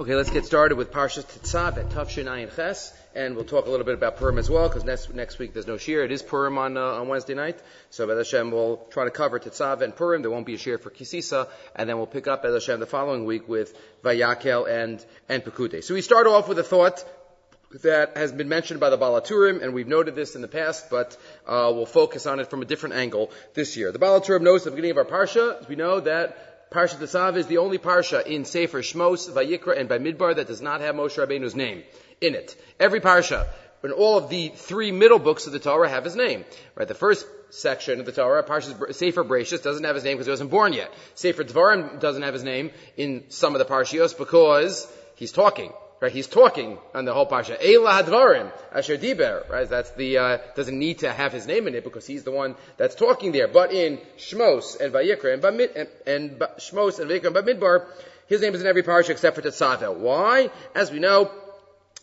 Okay, let's get started with Parshas Tetzav at Tafshin Ayin Ches, and we'll talk a little bit about Purim as well, because next, next week there's no shir. It is Purim on, uh, on Wednesday night, so Bez Hashem will try to cover Tetzav and Purim. There won't be a shir for Kisisa, and then we'll pick up Bez Hashem the following week with Vayakel and, and Pekute. So we start off with a thought that has been mentioned by the Baal HaTurim, and we've noted this in the past, but uh, we'll focus on it from a different angle this year. The Baal HaTurim knows at the beginning of our Parsha, we know that Parsha Tzav is the only parsha in Sefer Shmos, Vayikra, and Bamidbar that does not have Moshe Rabbeinu's name in it. Every parsha, in all of the three middle books of the Torah have his name. Right, the first section of the Torah, Parsha Sefer Bereshis, doesn't have his name because he wasn't born yet. Sefer Dvarim doesn't have his name in some of the parshios because he's talking. Right, he's talking on the whole parsha. Eila hadvarim asher diber. Right, that's the uh, doesn't need to have his name in it because he's the one that's talking there. But in Shmos and Vayikra and, Bamid, and, and Shmos and Vayikra and Bamidbar, his name is in every parsha except for Tetzaveh. Why? As we know,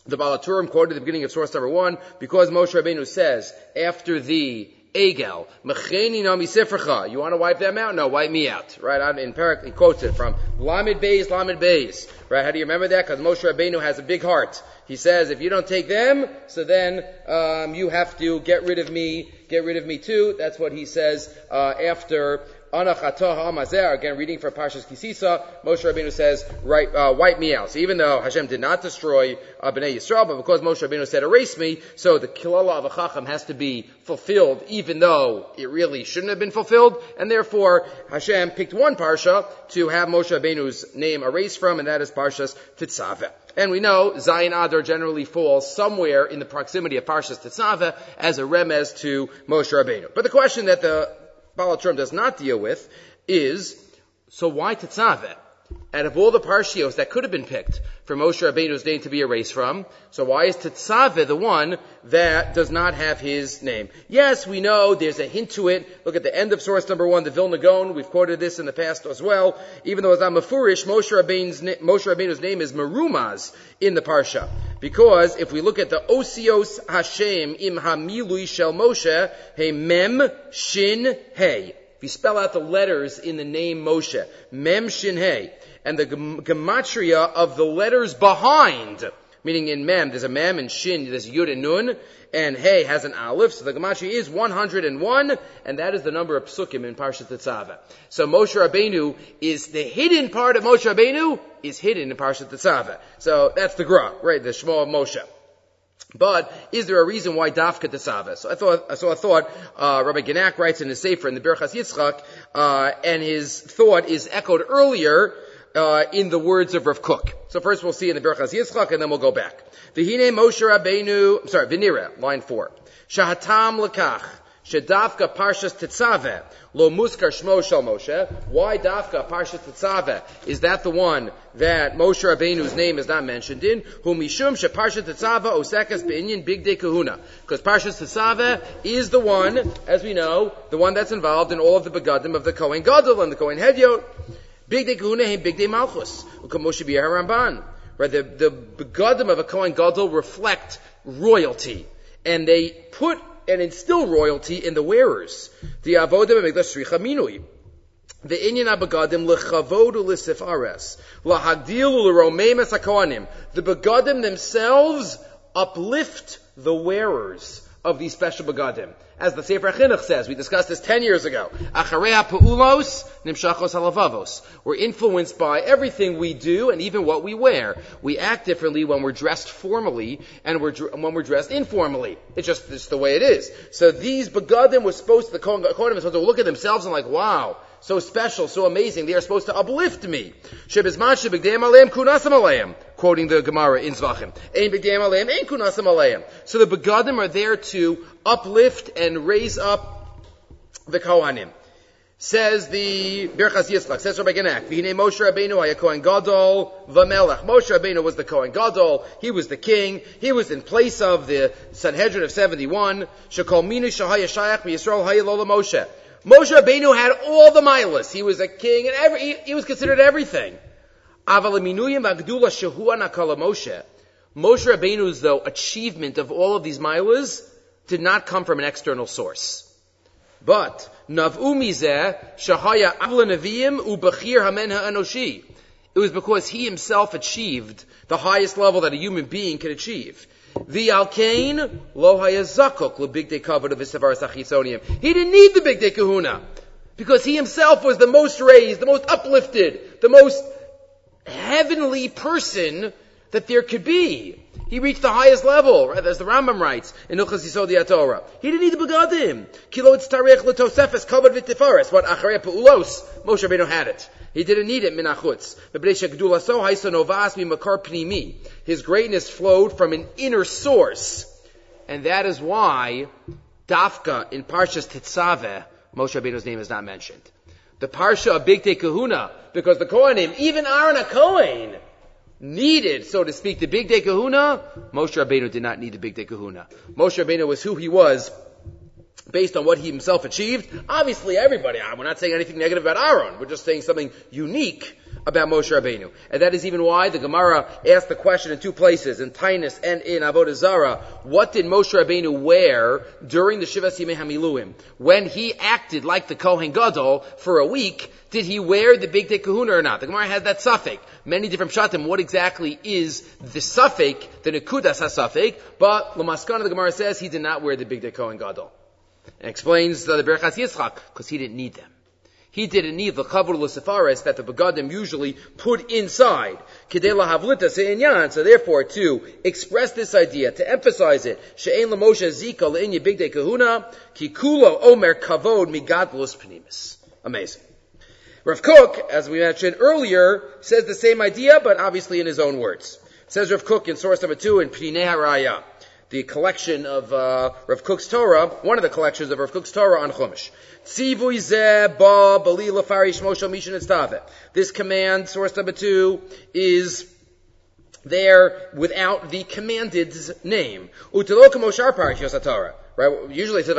the Baal HaTurim quoted at the beginning of source number one because Moshe Rabbeinu says after the Egel. Mecheni nami sifracha. You want to wipe them out? No, wipe me out. Right? I'm In Parak, he quotes it from Lamed Beis, Lamed Beis. Right? How do you remember that? Because Moshe Rabbeinu has a big heart. He says, if you don't take them, so then um, you have to get rid of me, get rid of me too. That's what he says uh, after Again, reading from Parshas Kisisa, Moshe Rabbeinu says, right, uh, wipe me out. So even though Hashem did not destroy uh, Bnei Yisrael, but because Moshe Rabbeinu said, erase me, so the kilala of a chacham has to be fulfilled, even though it really shouldn't have been fulfilled, and therefore Hashem picked one parsha to have Moshe Rabbeinu's name erased from, and that is Parshas Tetzaveh. And we know Zayin Adar generally falls somewhere in the proximity of Parshas Tetzaveh as a remez to Moshe Rabbeinu. But the question that the Baal HaTurim does not deal with is, so why Tetzaveh? Out of all the parshios that could have been picked for Moshe Rabbeinu's name to be erased from, so why is Tetzaveh the one that does not have his name? Yes, we know there's a hint to it. Look at the end of source number one, the Vilna Gaon. We've quoted this in the past as well. Even though it's not Mefurish, Moshe Rabbeinu's, Moshe Rabbeinu's name is Merumaz in the parsha. Because if we look at the Osios Hashem im Hamilui Shel Moshe, Hey Mem Shin Hey. If you spell out the letters in the name Moshe, Mem Shin Hey, and the gematria of the letters behind, meaning in Mem, there's a Mem, and Shin, there's Yud and Nun, and Hey has an Aleph, so the gematria is 101, and that is the number of psukim in Parshat Tetzaveh. So Moshe Rabbeinu is, the hidden part of Moshe Rabbeinu is hidden in Parshat Tetzaveh. So that's the Gra, right, the Shema of Moshe. But is there a reason why dafka Tetzaveh? So I thought, so I thought, uh, Rabbi Genack writes in his Sefer in the Birchas Yitzchak, uh, and his thought is echoed earlier, uh, in the words of Rav Kook. So first we'll see in the Birchas Yitzchak, and then we'll go back. V'hine Moshe Rabbeinu, I'm sorry, Venira, line four. Shahatam lekach. Shedafka Parshas Tetzaveh, Lo Muskar Shmo Shel Moshe. Why Dafka Parshas Tetzaveh? Is that the one that Moshe Rabbeinu's name is not mentioned in? Whom Mishum She Parshas Tetzaveh Osekas Be'inyan Bigdei Kahuna. Because Parshas Tetzaveh is the one, as we know, the one that's involved in all of the begadim of the Kohen Gadol and the Kohen Hedyot. Bigdei Kahuna and Big Day Malchus. Moshe Ramban. Right, the, the begadim of a Kohen Gadol reflect royalty. And they put and instill royalty in the wearers. The avodim mikdash sricha minui. The inyan abagadim lechavod l'sifares lahagdil l'romeim hakohanim. The begadim themselves uplift the wearers of these special begadim. As the Sefer Chinuch says, we discussed this 10 years ago. Achareha pu'ulos nimshachos halavavos. We're influenced by everything we do and even what we wear. We act differently when we're dressed formally and we're, when we're dressed informally. It's just, it's the way it is. So these begadim were supposed to, the Kohen was supposed to look at themselves and like, wow, so special, so amazing. They are supposed to uplift me. Quoting the Gemara in Zvachim. So the begadim are there to uplift and raise up the Kohanim. Says the Birchas Yitzchak, says Rabbi Genack, V'hinei Moshe Rabbeinu haya Kohen Gadol v'melech. Moshe Rabbeinu was the Kohen Gadol, he was the king, he was in place of the Sanhedrin of 71, Shekol Minu Shahaya Shayach V'Yisrael Haya Lola Moshe. Moshe Rabbeinu had all the milas. He was a king and every, he, he was considered everything. Moshe. Moshe Rabbeinu's though achievement of all of these milas did not come from an external source. But Nav'u Mizeh Shahaya Avla Neviim Ubachir Hamen Ha'anoshi. It was because he himself achieved the highest level that a human being can achieve. The alkane lo hayazakok lebigdei kavod of achisonium. He didn't need the bigdei kahuna because he himself was the most raised, the most uplifted, the most heavenly person that there could be. He reached the highest level, right? As the Rambam writes in Ilchas Yisod Torah. He didn't need the begadim. Kilo tzarech letosefes covered with tifaris. What acharei peulos? Moshe Rabbeinu had it. He didn't need it minachutz. His greatness flowed from an inner source, and that is why Dafka in Parshas Tetzaveh, Moshe Rabbeinu's name is not mentioned. The Parsha of Bigdei Kahuna, because the Kohanim, even Aaron a Kohen, needed, so to speak, the Bigdei Kahuna. Moshe Rabbeinu did not need the Bigdei Kahuna. Moshe Rabbeinu was who he was based on what he himself achieved. Obviously, everybody, we're not saying anything negative about Aaron. We're just saying something unique about Moshe Rabbeinu. And that is even why the Gemara asked the question in two places, in Tainus and in Avodah Zarah, what did Moshe Rabbeinu wear during the Shivas Yimei HaMiluim? When he acted like the Kohen Gadol for a week, did he wear the Bigdei Kahuna or not? The Gemara has that suffix. Many different pshatim. What exactly is the suffix, the Nekudas HaSuffix? But Lamaskana, the Gemara says he did not wear the Big Bigdei Kohen Gadol. And explains the Berachas Yitzchak, because he didn't need them. He didn't need the chavur l'sefares that the begadim usually put inside. Kedela havlita se'inyan. So therefore, to express this idea, to emphasize it, she'en l'moshe zika le'inya bigdei kahuna, kikulo omer kavod migadlus penimis. Amazing. Rav Kook, as we mentioned earlier, says the same idea, but obviously in his own words. Says Rav Kook in source number two in Pnei Haraya the collection of uh, Rav Kook's Torah, one of the collections of Rav Kook's Torah on Chumash. This command, source number two, is there without the commanded's name. Right? Usually it says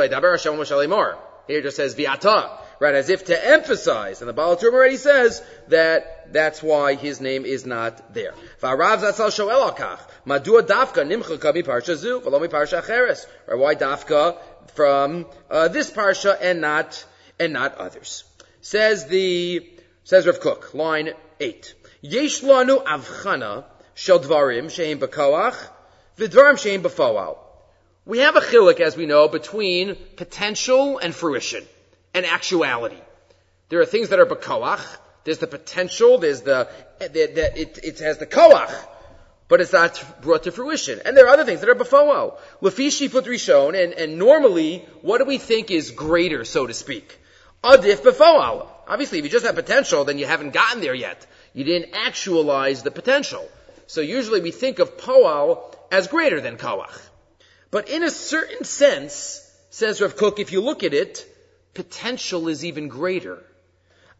Here it just says Viata right? As if to emphasize. And the Baal HaTurim already says that that's why his name is not there. V'arav zatzal shoel alkach. Madua dafka nimchaka mi parsha zu, v'lo. Or why dafka from uh, this parsha and not and not others? Says the says Rav Kook, line eight. Yesh lanu avchana shel dvarim sheim b'koach v'dvarim sheim b'foal. We have a chilik, as we know, between potential and fruition and actuality. There are things that are bakoach. There's the potential. There's the, the, the it, it has the koach, but it's not brought to fruition. And there are other things that are bafoao. Lafishi put rishon, and, and normally, what do we think is greater, so to speak? Adif bafoao. Obviously, if you just have potential, then you haven't gotten there yet. You didn't actualize the potential. So usually we think of poal as greater than koach. But in a certain sense, says Rav Kook, if you look at it, potential is even greater.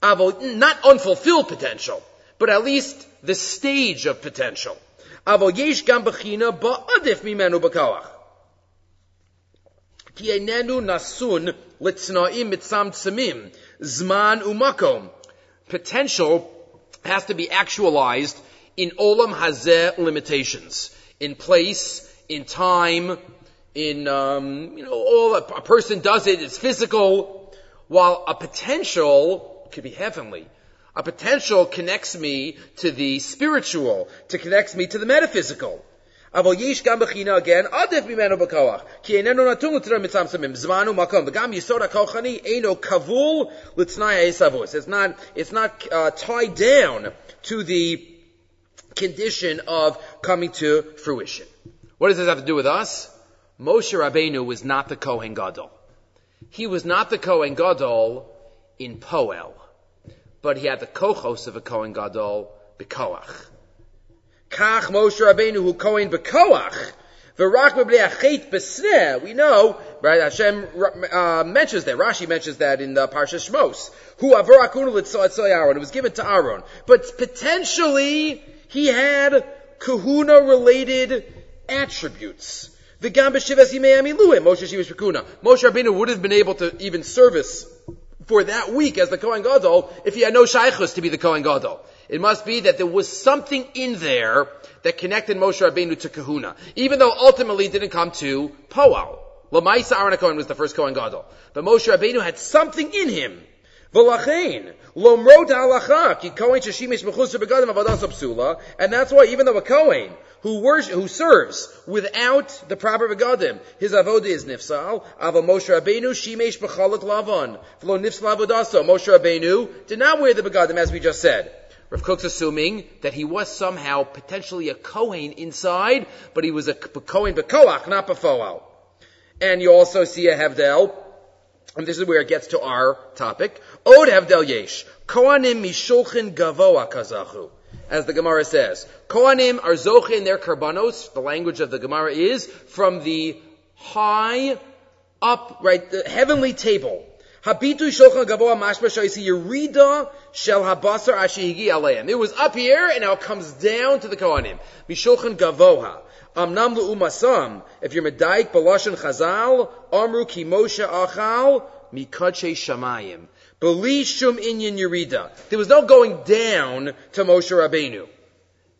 Not unfulfilled potential, but at least the stage of potential. zman umakom. Potential has to be actualized in olam hazeh limitations. In place, in time, in, um, you know, all a person does it, it's physical, while a potential could be heavenly. A potential connects me to the spiritual, to connects me to the metaphysical. אבל יש גם בחינה again, עדיף ממנו בכוח, כי איננו נתון לתראה מצמצמים, זמן ומקום, וגם יסוד הכוחני אינו כבול לתנאי העשבוס. It's not, it's not uh, tied down to the condition of coming to fruition. What does this have to do with us? Moshe Rabbeinu was not the Kohen Gadol. He was not the Kohen Gadol in Poel, but he had the kochos of a Kohen Gadol, Bekoach. Kach Moshe Rabbeinu hu Kohen besneh. We know, right? Hashem uh, mentions that. Rashi mentions that in the Parsha Shmos. Who avarakunu l'tzoy Aaron. It was given to Aaron, but potentially he had kahuna-related attributes. The Gambashivas Yimeamiluim, Moshe Shivish Pekuna. Moshe Rabbeinu would have been able to even service for that week as the Kohen Gadol if he had no shaykhus to be the Kohen Gadol. It must be that there was something in there that connected Moshe Rabbeinu to Kahuna, even though ultimately didn't come to Poal. Lamaisa Aaron Cohen was the first Kohen Gadol. But Moshe Rabbeinu had something in him. V'lachein, lomrot halacha, ki kohen sheshimish mechus begadim avodas psula, and that's why even though a kohen who worship, who serves without the proper begadim, his avodah is nifsal. Ava Moshe Rabbeinu shimesh b'chalat lavan, v'lo nifsal avodaso. Moshe Rabbeinu did not wear the begadim as we just said. Rav Kook's assuming that he was somehow potentially a Kohen inside, but he was a Kohen Bekoach, not Befoal. And you also see a Hevdel, and this is where it gets to our topic. Od Hevdel Yesh. Kohanim mishulchin gavoa kazachu. As the Gemara says. Kohanim are zoche in their karbanos. The language of the Gemara is from the high up, right, the heavenly table. Habitu shulchan gavoa shel habasar aleim. It was up here and now it comes down to the Kohanim. Mishulchan gavoha. Amnam umasam. If you're medaik balashon chazal, amru ki Moshe achal mikache shamayim. Beli shum inyan yerida. There was no going down to Moshe Rabbeinu.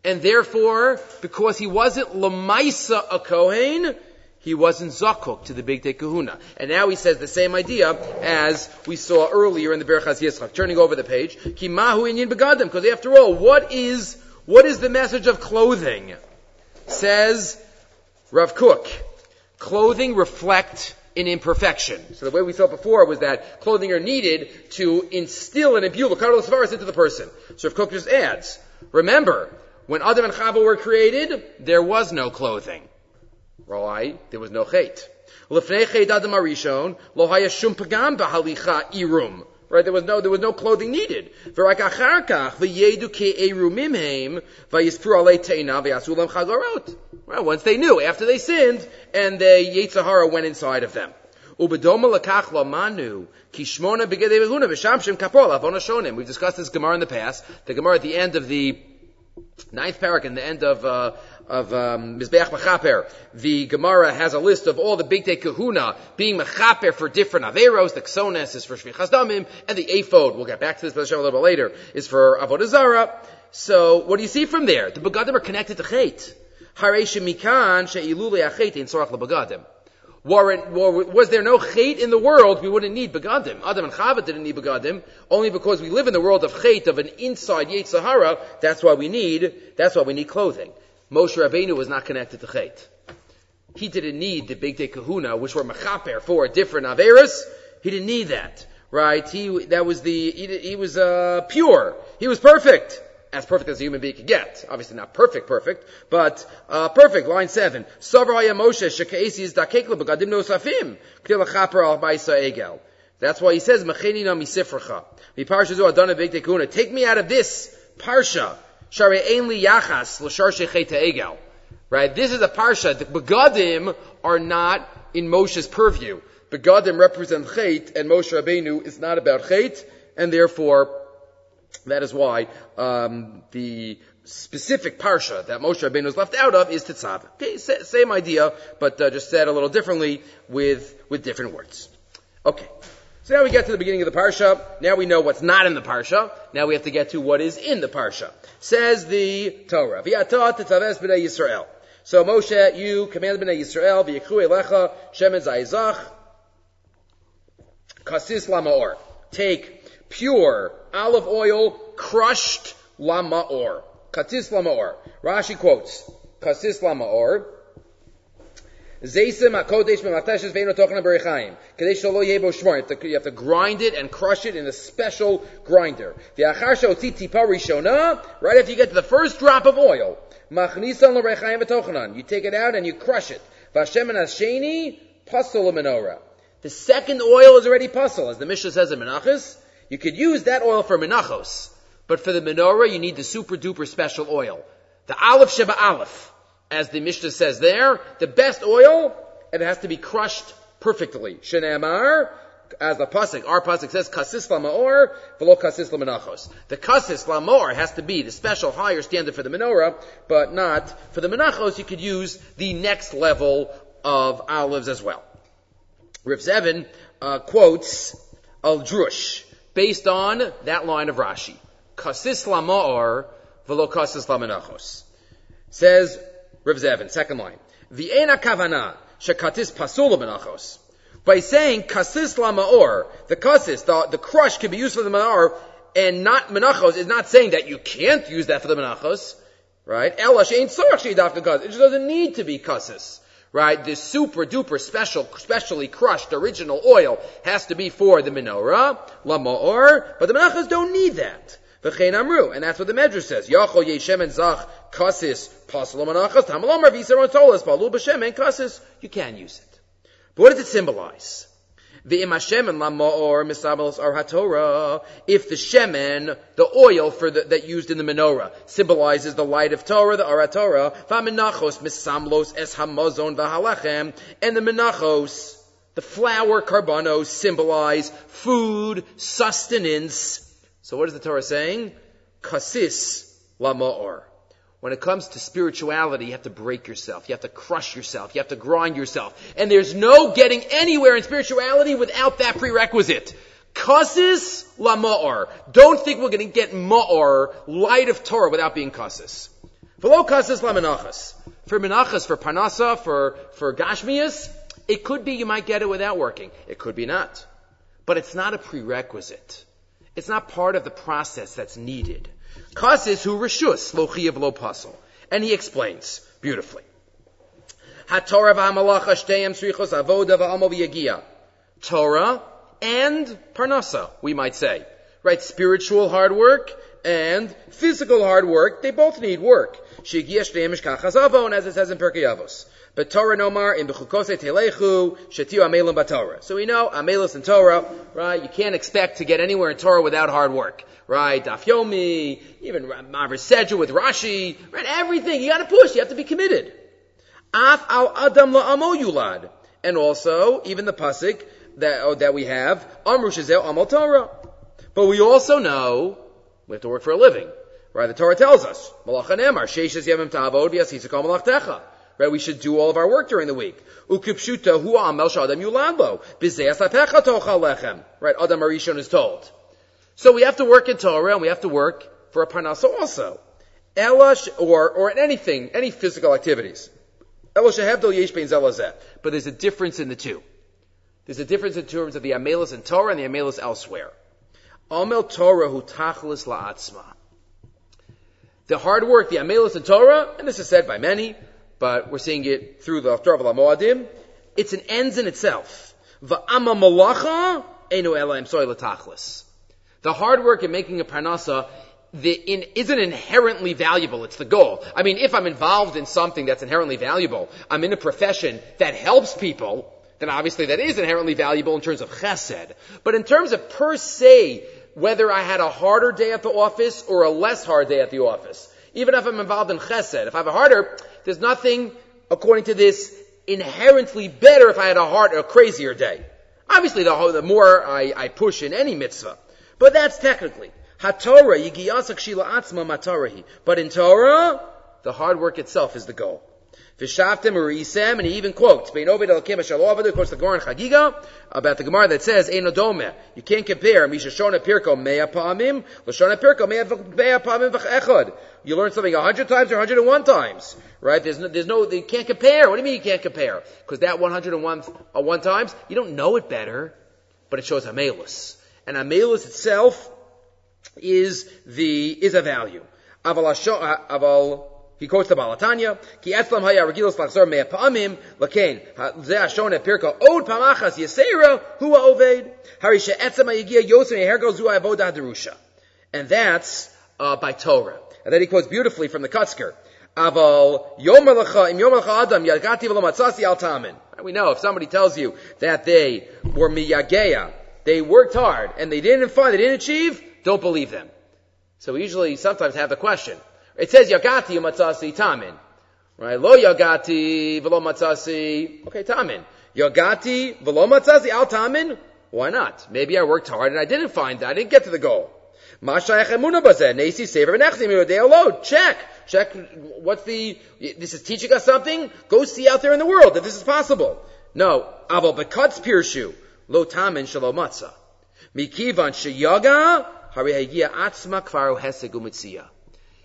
And therefore, because he wasn't lamaisa a Kohen, he wasn't zakuk to the Bigdei Kahuna. And now he says the same idea as we saw earlier in the Berachas Yitzchak. Turning over the page, ki mahu inyan begadim. Because after all, what is what is the message of clothing? Says Rav Kook, clothing reflect an imperfection. So the way we saw before was that clothing are needed to instill and imbue the Lakados into the person. So Rav Kook just adds, remember, when Adam and Chava were created, there was no clothing. Right? There was no chait. Lefnei chait Adam Arishon, lo pagam irum. Right? There was no, there was no clothing needed. Well, once they knew, after they sinned, and the Yetzirah went inside of them. We've discussed this Gemara in the past. The Gemara at the end of the ninth parak and the end of uh, of um, Mizbeach Mechaper, the Gemara has a list of all the Bigdei Kahuna being Mechaper for different Averos. The Ksones is for Shvichas Damim, and the Aphod, we'll get back to this a little bit later, is for Avodah Zarah. So, what do you see from there? The Begadim are connected to Chet. Haresh Mikan She'ilule Achet in Sorach LeBegadim. Was there no chait in the world, we wouldn't need begadim. Adam and Chava didn't need begadim, only because we live in the world of chait, of an inside Sahara, that's why we need, that's why we need clothing. Moshe Rabbeinu was not connected to Chet. He didn't need the Bigdei Kahuna, which were Mechaper for different Averis. He didn't need that. Right? He, that was the, he, he was, uh, pure. He was perfect. As perfect as a human being could get. Obviously not perfect, perfect, but, uh, perfect. Line seven. Savraya Moshe, al baisa egel. That's why he says, na tekuna. Take me out of this parsha. Shari Yachas L'shar Egel. Right? This is a parsha. The begadim are not in Moshe's purview. Begadim represent chait, and Moshe Rabbeinu is not about chait, and therefore, that is why um, the specific parsha that Moshe Rabbeinu is left out of is Tetzav. Okay, same idea, but uh, just said a little differently with with different words. Okay. So now we get to the beginning of the parsha. Now we know what's not in the parsha. Now we have to get to what is in the parsha. Says the Torah. V'yata tetzaves b'nei Yisrael. So Moshe, you command b'nei Yisrael, elecha, shemen kasis lamaor. Take pure olive oil, crushed lamaor. Katis lamaor. Rashi quotes, kasis lamaor, Zeisim hakodesh ve'ino b'rechaim. Kadesh yebo. You have to grind it and crush it in a special grinder. V'achar she'otzi tipa rishona, right after you get to the first drop of oil, machnisan v'tochanan. You take it out and you crush it. Pasol menorah. The second oil is already pasol, as the Mishnah says in Menachos. You could use that oil for menachos, but for the menorah you need the super duper special oil. The aleph sheba aleph as the Mishnah says there, the best oil, and it has to be crushed perfectly. Shenemar, as the pasuk, our pasuk says, kasis lamaor, velo kasis lamanachos. The kasis lamor has to be the special higher standard for the menorah, but not for the menachos. You could use the next level of olives as well. Rip Zevin uh, quotes Al Drush based on that line of Rashi. Kasis lamaor, velo kasis lamanachos. Says Rav Zevin, second line. V'ena kavana shekatis pasula benachos. by saying kasis la ma'or, the kasis, the, the crush can be used for the ma'or, and not menachos is not saying that you can't use that for the menachos, right? Elash ain't sorach It just doesn't need to be kasis right? The super duper special, specially crushed original oil has to be for the menorah, lama'or, but the menachas don't need that. V'chein amru, and that's what the Medrash says. Yachol yeshem and zach kasis tolas balu b'shem and kasis. You can use it. But what does it symbolize? The imashem and lamor misabelos ar haTorah. If the shemen, the oil for the, that used in the menorah, symbolizes the light of Torah, the ar Torah, v'amenachos misamlos es hamazon v'halachem, and the menachos, the flour karbanos symbolize food, sustenance. So what is the Torah saying? Kasis lamor. When it comes to spirituality, you have to break yourself. You have to crush yourself. You have to grind yourself. And there's no getting anywhere in spirituality without that prerequisite. Kasis la. Don't think we're going to get ma'or, light of Torah, without being kasis. Velo kasis la. For menachas, for parnasa, for, for gashmias, it could be you might get it without working. It could be not. But it's not a prerequisite. It's not part of the process that's needed. Kasis hu reshus of lo pasal. And he explains beautifully. HaTorah v'hamalacha shteyem srichos avoda v'amo. Torah and parnasa, we might say. Right? Spiritual hard work and physical hard work, they both need work. Shigia shteyem mishkach as it says in Pirkei Avos. So we know amelis in Torah, right? You can't expect to get anywhere in Torah without hard work right? Daf Yomi, even Maver with Rashi, right? Everything. You gotta push. You have to be committed. Af al Adam la'amo yulad. And also, even the pasuk that, oh, that we have, Amru Shazel Amal Torah. But we also know we have to work for a living. Right? The Torah tells us, Malacha Nemar, Sheishes Yemim Ta'avod V'yasisakal Malachtecha. Right? We should do all of our work during the week. Ukipshuta hu amel shadam tochal lechem. Right? Adam Arishon is told. So we have to work in Torah and we have to work for a parnasa also. Elash, or, or in anything, any physical activities. But there's a difference in the two. There's a difference in terms of the amelis in Torah and the amelis elsewhere. Amel Torah hu tachlis la'atzma. The hard work, the amelis in Torah, and this is said by many, but we're seeing it through the Torah of Moadim, it's an ends in itself. The hard work in making a parnasa the, in, isn't inherently valuable. It's the goal. I mean, if I'm involved in something that's inherently valuable, I'm in a profession that helps people, then obviously that is inherently valuable in terms of chesed. But in terms of per se, whether I had a harder day at the office or a less hard day at the office, even if I'm involved in chesed, if I have a harder, there's nothing, according to this, inherently better if I had a hard, a crazier day. Obviously, the, the more I, I push in any mitzvah. But that's technically. Shila atzma. But in Torah, the hard work itself is the goal. V'shavtem urisem, and he even quotes, Bein Ovid al Kim Shalovad, quotes the Goran Chagiga, about the Gemara that says, Ein. You can't compare, Misha Shona Pirko mea pa'amim, Lashona Pirko mea pa'amim v'chechad. You learn something a hundred times or 101 times, right? There's no, there's no, you can't compare. What do you mean you can't compare? Because that 101 uh, one times, you don't know it better, but it shows Amelus and Amelus itself is the, is a value. Aval he quotes the Baal HaTanya, Ki etzlam haya regilos lachzor mea pa'amim, lakein, ze hashon et pirka od pamachas yesera, hua oved, hari she'etzam hayigia yosem yehergo zu avodah derusha. And that's, uh, by Torah. And then he quotes beautifully from the Kutzker, Aval yomer lecha, im yomer lecha adam, yagati v'lo matzasi al tamin. We know if somebody tells you that they were miyageya, they worked hard and they didn't find, they didn't achieve, don't believe them. So we usually sometimes have the question. It says yagati umatzasi tamin. Right? Lo yagati velo matzasi. Okay, tamin. Yagati velo matzasi al tamin. Why not? Maybe I worked hard and I didn't find that. I didn't get to the goal. Masha munabaza. Naysi saver and echimoday alo. Check. Check. What's the, this is teaching us something? Go see out there in the world that this is possible. No. Aval bekatz pirshu. Lo tamin shalo matzah. Mikivan sheyaga, hari hagia atzma kvaru heseg.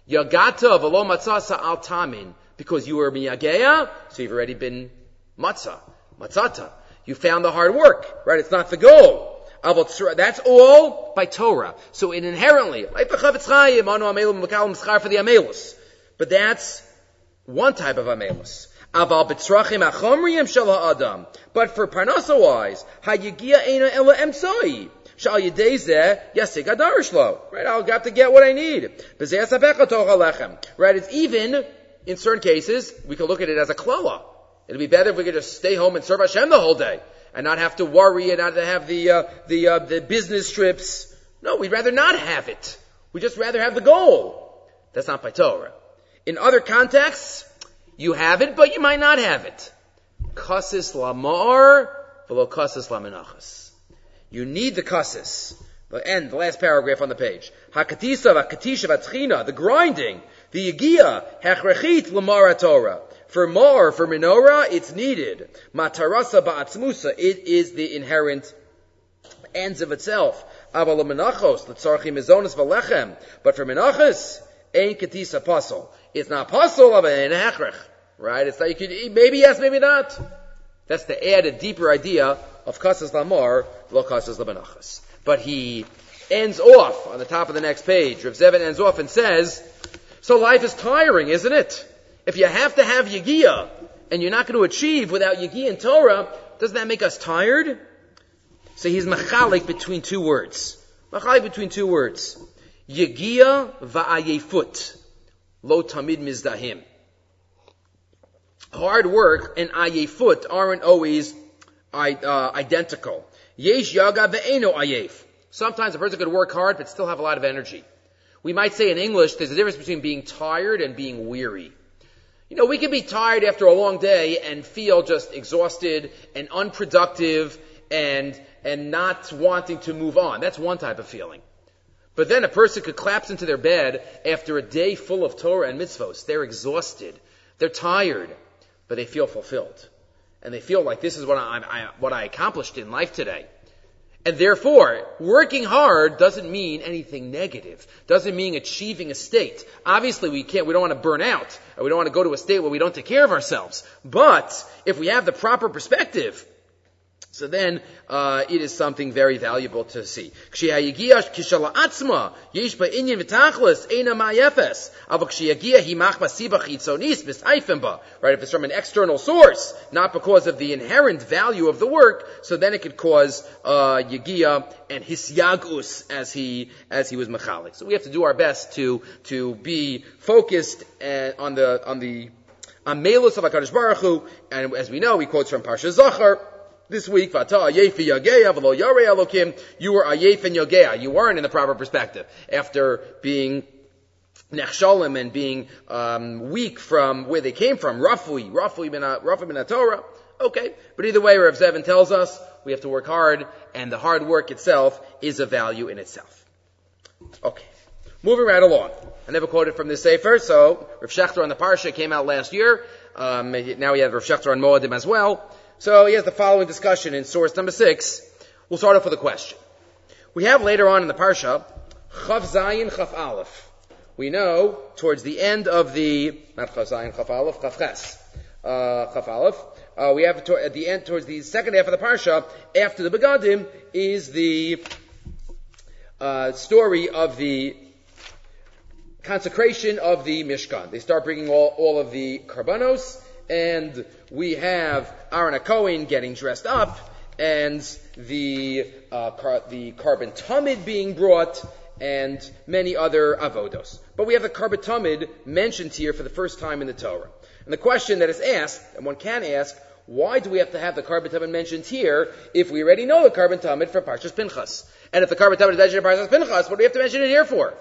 Yagata v'lo matzah al tamin, because you were miyageya, so you've already been matzah, matzata. You found the hard work, right? It's not the goal. That's all by Torah. So it inherently, for the amelus, but that's one type of amelus. Aval betzrachim achomriyim shel ha'adam. But for parnasa wise, hayigia ena ela emsoi. Shal yedezeh yasig adarishlo. Right, I'll have to get what I need. Right, it's even, in certain cases, we can look at it as a kloa. It'd be better if we could just stay home and serve Hashem the whole day and not have to worry and not have the uh, the uh, the business trips. No, we'd rather not have it. We'd just rather have the goal. That's not by Torah. In other contexts, you have it, but you might not have it. Kasis lamar, below kasis laminachas. You need the kasis. The end, the last paragraph on the page. Hakatisa, vakatisha, vatchina, the grinding, the yigia, hechrechit lamar Torah. For mar, for menorah, it's needed. Matarasa ba'atzmusa, it is the inherent ends of itself. Aval menachos, l'tzarchim mizonis v'lechem. But for menachos, ain't katisa puzzle. It's not puzzle, of an hechrech. Right? It's like you could, maybe yes, maybe not. That's to add a deeper idea of kasas lamar, But he ends off on the top of the next page. Rav Zevin ends off and says, so life is tiring, isn't it? If you have to have Yigiyah, and you're not going to achieve without Yigiyah and Torah, doesn't that make us tired? So he's machalik between two words. Machalik between two words. Yigiyah va'ayefut. Lo tamid mizdahim. Hard work and ayefut aren't always uh, identical. Yesh yaga ve'eno ayef. Sometimes a person could work hard but still have a lot of energy. We might say in English there's a difference between being tired and being weary. You know, we can be tired after a long day and feel just exhausted and unproductive and, and not wanting to move on. That's one type of feeling. But then a person could collapse into their bed after a day full of Torah and mitzvos. They're exhausted. They're tired, but they feel fulfilled. And they feel like this is what I, I, what I accomplished in life today. And therefore, working hard doesn't mean anything negative. Doesn't mean achieving a state. Obviously, we can't, we don't want to burn out. We don't want to go to a state where we don't take care of ourselves. But, if we have the proper perspective, so then, uh, it is something very valuable to see. Right, if it's from an external source, not because of the inherent value of the work, so then it could cause, uh, yigia and hisyagus as he, as he was machalik. So we have to do our best to, to be focused uh, on the, on the, on Melus of HaKadosh Baruch Hu, and as we know, he quotes from Parsha Zachar, this week, you were Ayef and Yageya. You weren't in the proper perspective. After being Nechshalim and being um, weak from where they came from, roughly, roughly roughly min Torah. Okay, but either way, Rav Zevin tells us we have to work hard, and the hard work itself is a value in itself. Okay, moving right along. I never quoted from this Sefer, so Rav Schachter on the Parsha came out last year. Um, now we have Rav Schachter on Moedim as well. So he has the following discussion in source number six. We'll start off with a question. We have later on in the parsha, Chav Zayin Chav Aleph. We know towards the end of the, not Chav Zayin Chav Aleph, Chav Ches, uh, Chav Aleph, uh, we have to, at the end, towards the second half of the parsha, after the Begadim, is the uh, story of the consecration of the Mishkan. They start bringing all, all of the karbanos, and we have Aaron Cohen getting dressed up, and the uh, car, the korban tamid being brought, and many other avodos. But we have the korban tamid mentioned here for the first time in the Torah. And the question that is asked, and one can ask, why do we have to have the korban tamid mentioned here if we already know the korban tamid for Parshas Pinchas? And if the korban tamid is mentioned in Parshas Pinchas, what do we have to mention it here for?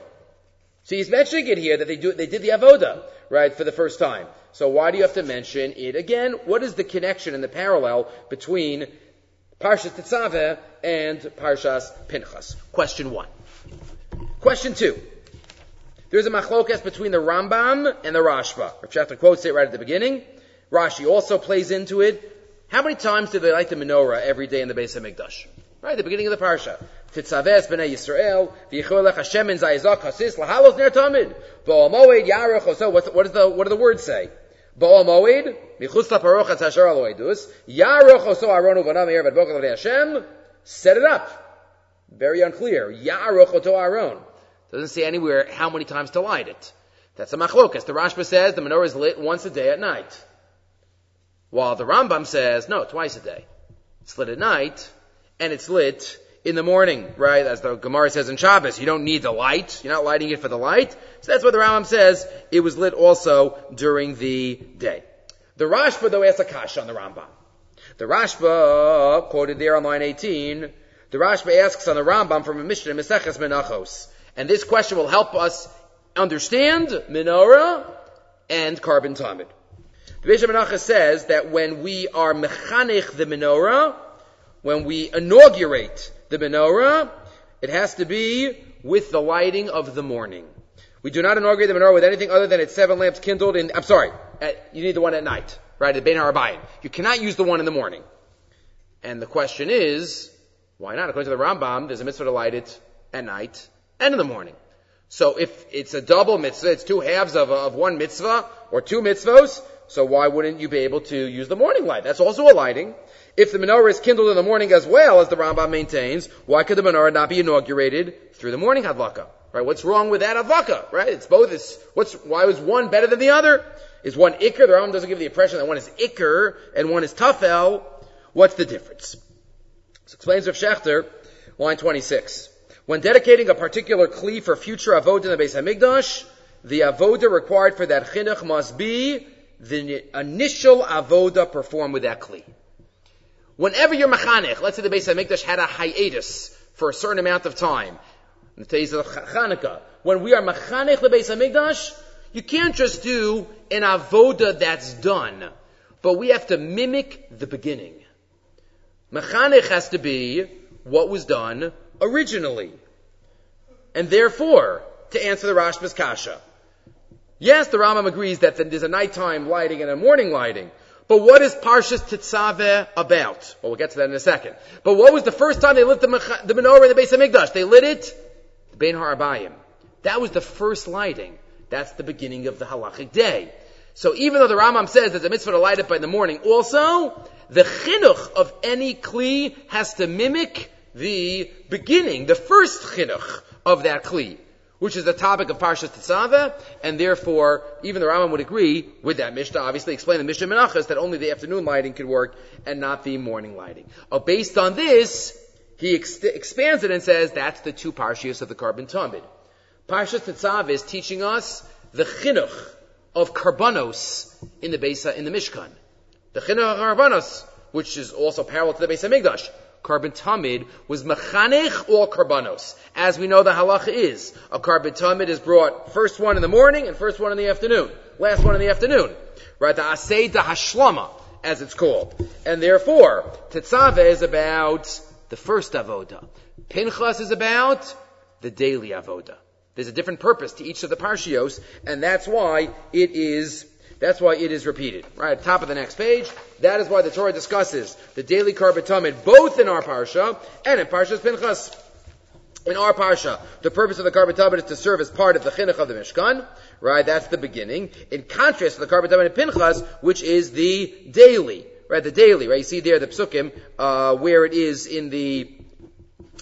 So he's mentioning it here that they do, they did the avoda, right, for the first time. So why do you have to mention it again? What is the connection and the parallel between Parshas Tetzaveh and Parshas Pinchas? Question one. Question two. There's a machlokas between the Rambam and the Rashba. Rav quotes it right at the beginning. Rashi also plays into it. How many times do they light the menorah every day in the base of Mikdash? Right, the beginning of the parsha. Titzaves b'nei Yisrael, v'yichol Hashem in zayizak hasis lahalos ner tamid. V'omoed yarech So what, does the, what do the words say? Baal Moed, Michutz Laparochat Hashar Aloidus, Yaroch Oso Aronu Vanam Erev Ad Bokel Hashem, set it up. Very unclear. Yaroch Oto Aron. Doesn't say anywhere how many times to light it. That's a machlokas. The Rashba says the menorah is lit once a day at night. While the Rambam says, no, twice a day. It's lit at night, and it's lit in the morning, right? As the Gemara says in Shabbos, you don't need the light. You're not lighting it for the light. So that's what the Rambam says. It was lit also during the day. The Rashba, though, asks a kasha on the Rambam. The Rashba, quoted there on line 18, the Rashba asks on the Rambam from a Mishnah, Meseches Menachos. And this question will help us understand menorah and korban tamid. The Beis Menachos says that when we are mechanech the menorah, when we inaugurate the menorah, it has to be with the lighting of the morning. We do not inaugurate the menorah with anything other than its seven lamps kindled in, I'm sorry, at, you need the one at night, right, at Bein Harabayim. You cannot use the one in the morning. And the question is, why not? According to the Rambam, there's a mitzvah to light it at night and in the morning. So if it's a double mitzvah, it's two halves of, of one mitzvah, or two mitzvahs, so why wouldn't you be able to use the morning light? That's also a lighting. If the menorah is kindled in the morning as well, as the Rambam maintains, why could the menorah not be inaugurated through the morning hadlaka? Right? What's wrong with that hadlaka? Right? It's both. It's what's why was one better than the other? Is one ikr? The Rambam doesn't give the impression that one is ikr and one is tafel. What's the difference? So explains Rav Schachter, line 26. When dedicating a particular kli for future avodah in the Beis Hamikdash, the avodah required for that chinuch must be the initial avodah performed with that kli. Whenever you're mechanech, let's say the Beis Hamikdash had a hiatus for a certain amount of time, in the days of Chanukah, when we are mechanech the Beis Hamikdash, you can't just do an avoda that's done, but we have to mimic the beginning. Mechanech has to be what was done originally. And therefore, to answer the Rashba's kasha, yes, the Rambam agrees that there's a nighttime lighting and a morning lighting, but what is Parshas Tetzaveh about? Well, we'll get to that in a second. But what was the first time they lit the, the menorah in the Beis Hamikdash? They lit it, Bein Harabayim. That was the first lighting. That's the beginning of the halachic day. So even though the Rambam says there's a mitzvah to light it by the morning, also, the chinuch of any kli has to mimic the beginning, the first chinuch of that kli which is the topic of Parshas Tetzaveh, and therefore, even the Rambam would agree with that Mishnah, obviously explain the Mishnah Menachas that only the afternoon lighting could work and not the morning lighting. Uh, based on this, he ex- expands it and says that's the two Parshias of the korban tamid. Parshas Tetzaveh is teaching us the chinuch of karbanos in the Besa, in the Mishkan. The chinuch of karbanos, which is also parallel to the Beis Hamikdash korban tamid was mechanech or karbanos. As we know the halacha is, a korban tamid is brought first one in the morning and first one in the afternoon. Last one in the afternoon. Right? The asay da hashlama, as it's called. And therefore, tetzaveh is about the first avoda. Pinchas is about the daily avoda. There's a different purpose to each of the parshios, and that's why it is that's why it is repeated. Right the top of the next page. That is why the Torah discusses the daily karbatamid both in our parsha and in Parshas Pinchas. In our parsha, the purpose of the karbatamid is to serve as part of the chinuch of the Mishkan. Right, that's the beginning. In contrast to the karbatamid in Pinchas, which is the daily. Right, the daily. Right, you see there the psukim uh, where it is in the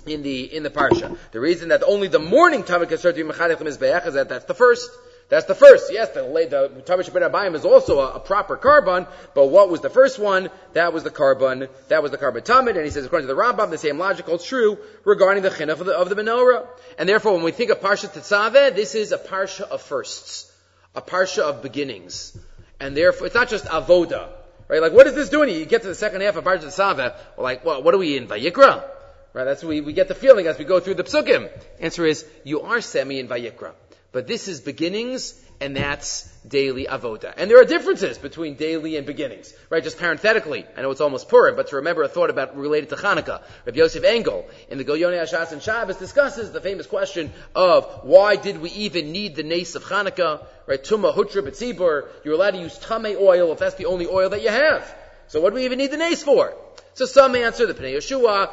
in the in the parsha. The reason that only the morning tamid can serve to be mechanech is that that's the first. That's the first. Yes, the, the Tavish Ben Abayim is also a, a, proper korban, but what was the first one? That was the korban, that was the korban tamid, and he says according to the Rambam, the same logic holds true regarding the chinuch of the, of the menorah. And therefore, when we think of Parsha Tetzaveh, this is a Parsha of firsts, a Parsha of beginnings. And therefore, it's not just avoda, right? Like, what is this doing? You get to the second half of Parsha Tetzaveh, well, like, well, what are we in, Vayikra? Right, that's we, we get the feeling as we go through the psukim. Answer is, you are semi in Vayikra. But this is beginnings, and that's daily avoda. And there are differences between daily and beginnings, right? Just parenthetically, I know it's almost Purim, but to remember a thought about related to Hanukkah. Rabbi Yosef Engel in the Gilyonei HaShas and Shabbos discusses the famous question of why did we even need the nace of Hanukkah, right? Tuma hutra b'tzibur. You're allowed to use tame oil if that's the only oil that you have. So what do we even need the nace for? So some answer the Pnei Yehoshua.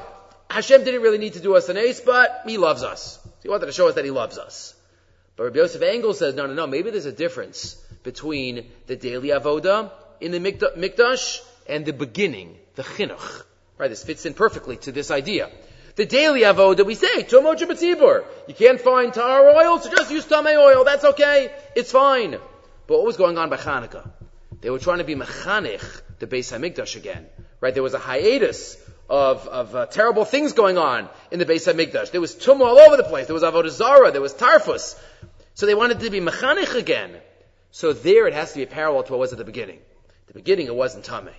Hashem didn't really need to do us an ace, but He loves us. He wanted to show us that He loves us. But Rabbi Yosef Engel says, no, no, no, maybe there's a difference between the daily avoda in the mikdash and the beginning, the chinuch. Right, this fits in perfectly to this idea. The daily avoda we say, tumo b'tzibur. You can't find tar oil, so just use tamei oil. That's okay. It's fine. But what was going on by Hanukkah? They were trying to be mechanich the Beis Hamikdash again. Right? There was a hiatus of, of uh, terrible things going on in the Beis Hamikdash. There was tum all over the place. There was avodah zara. There was tarfus. So they wanted to be mechanich again. So there it has to be parallel to what was at the beginning. At the beginning it wasn't tamei.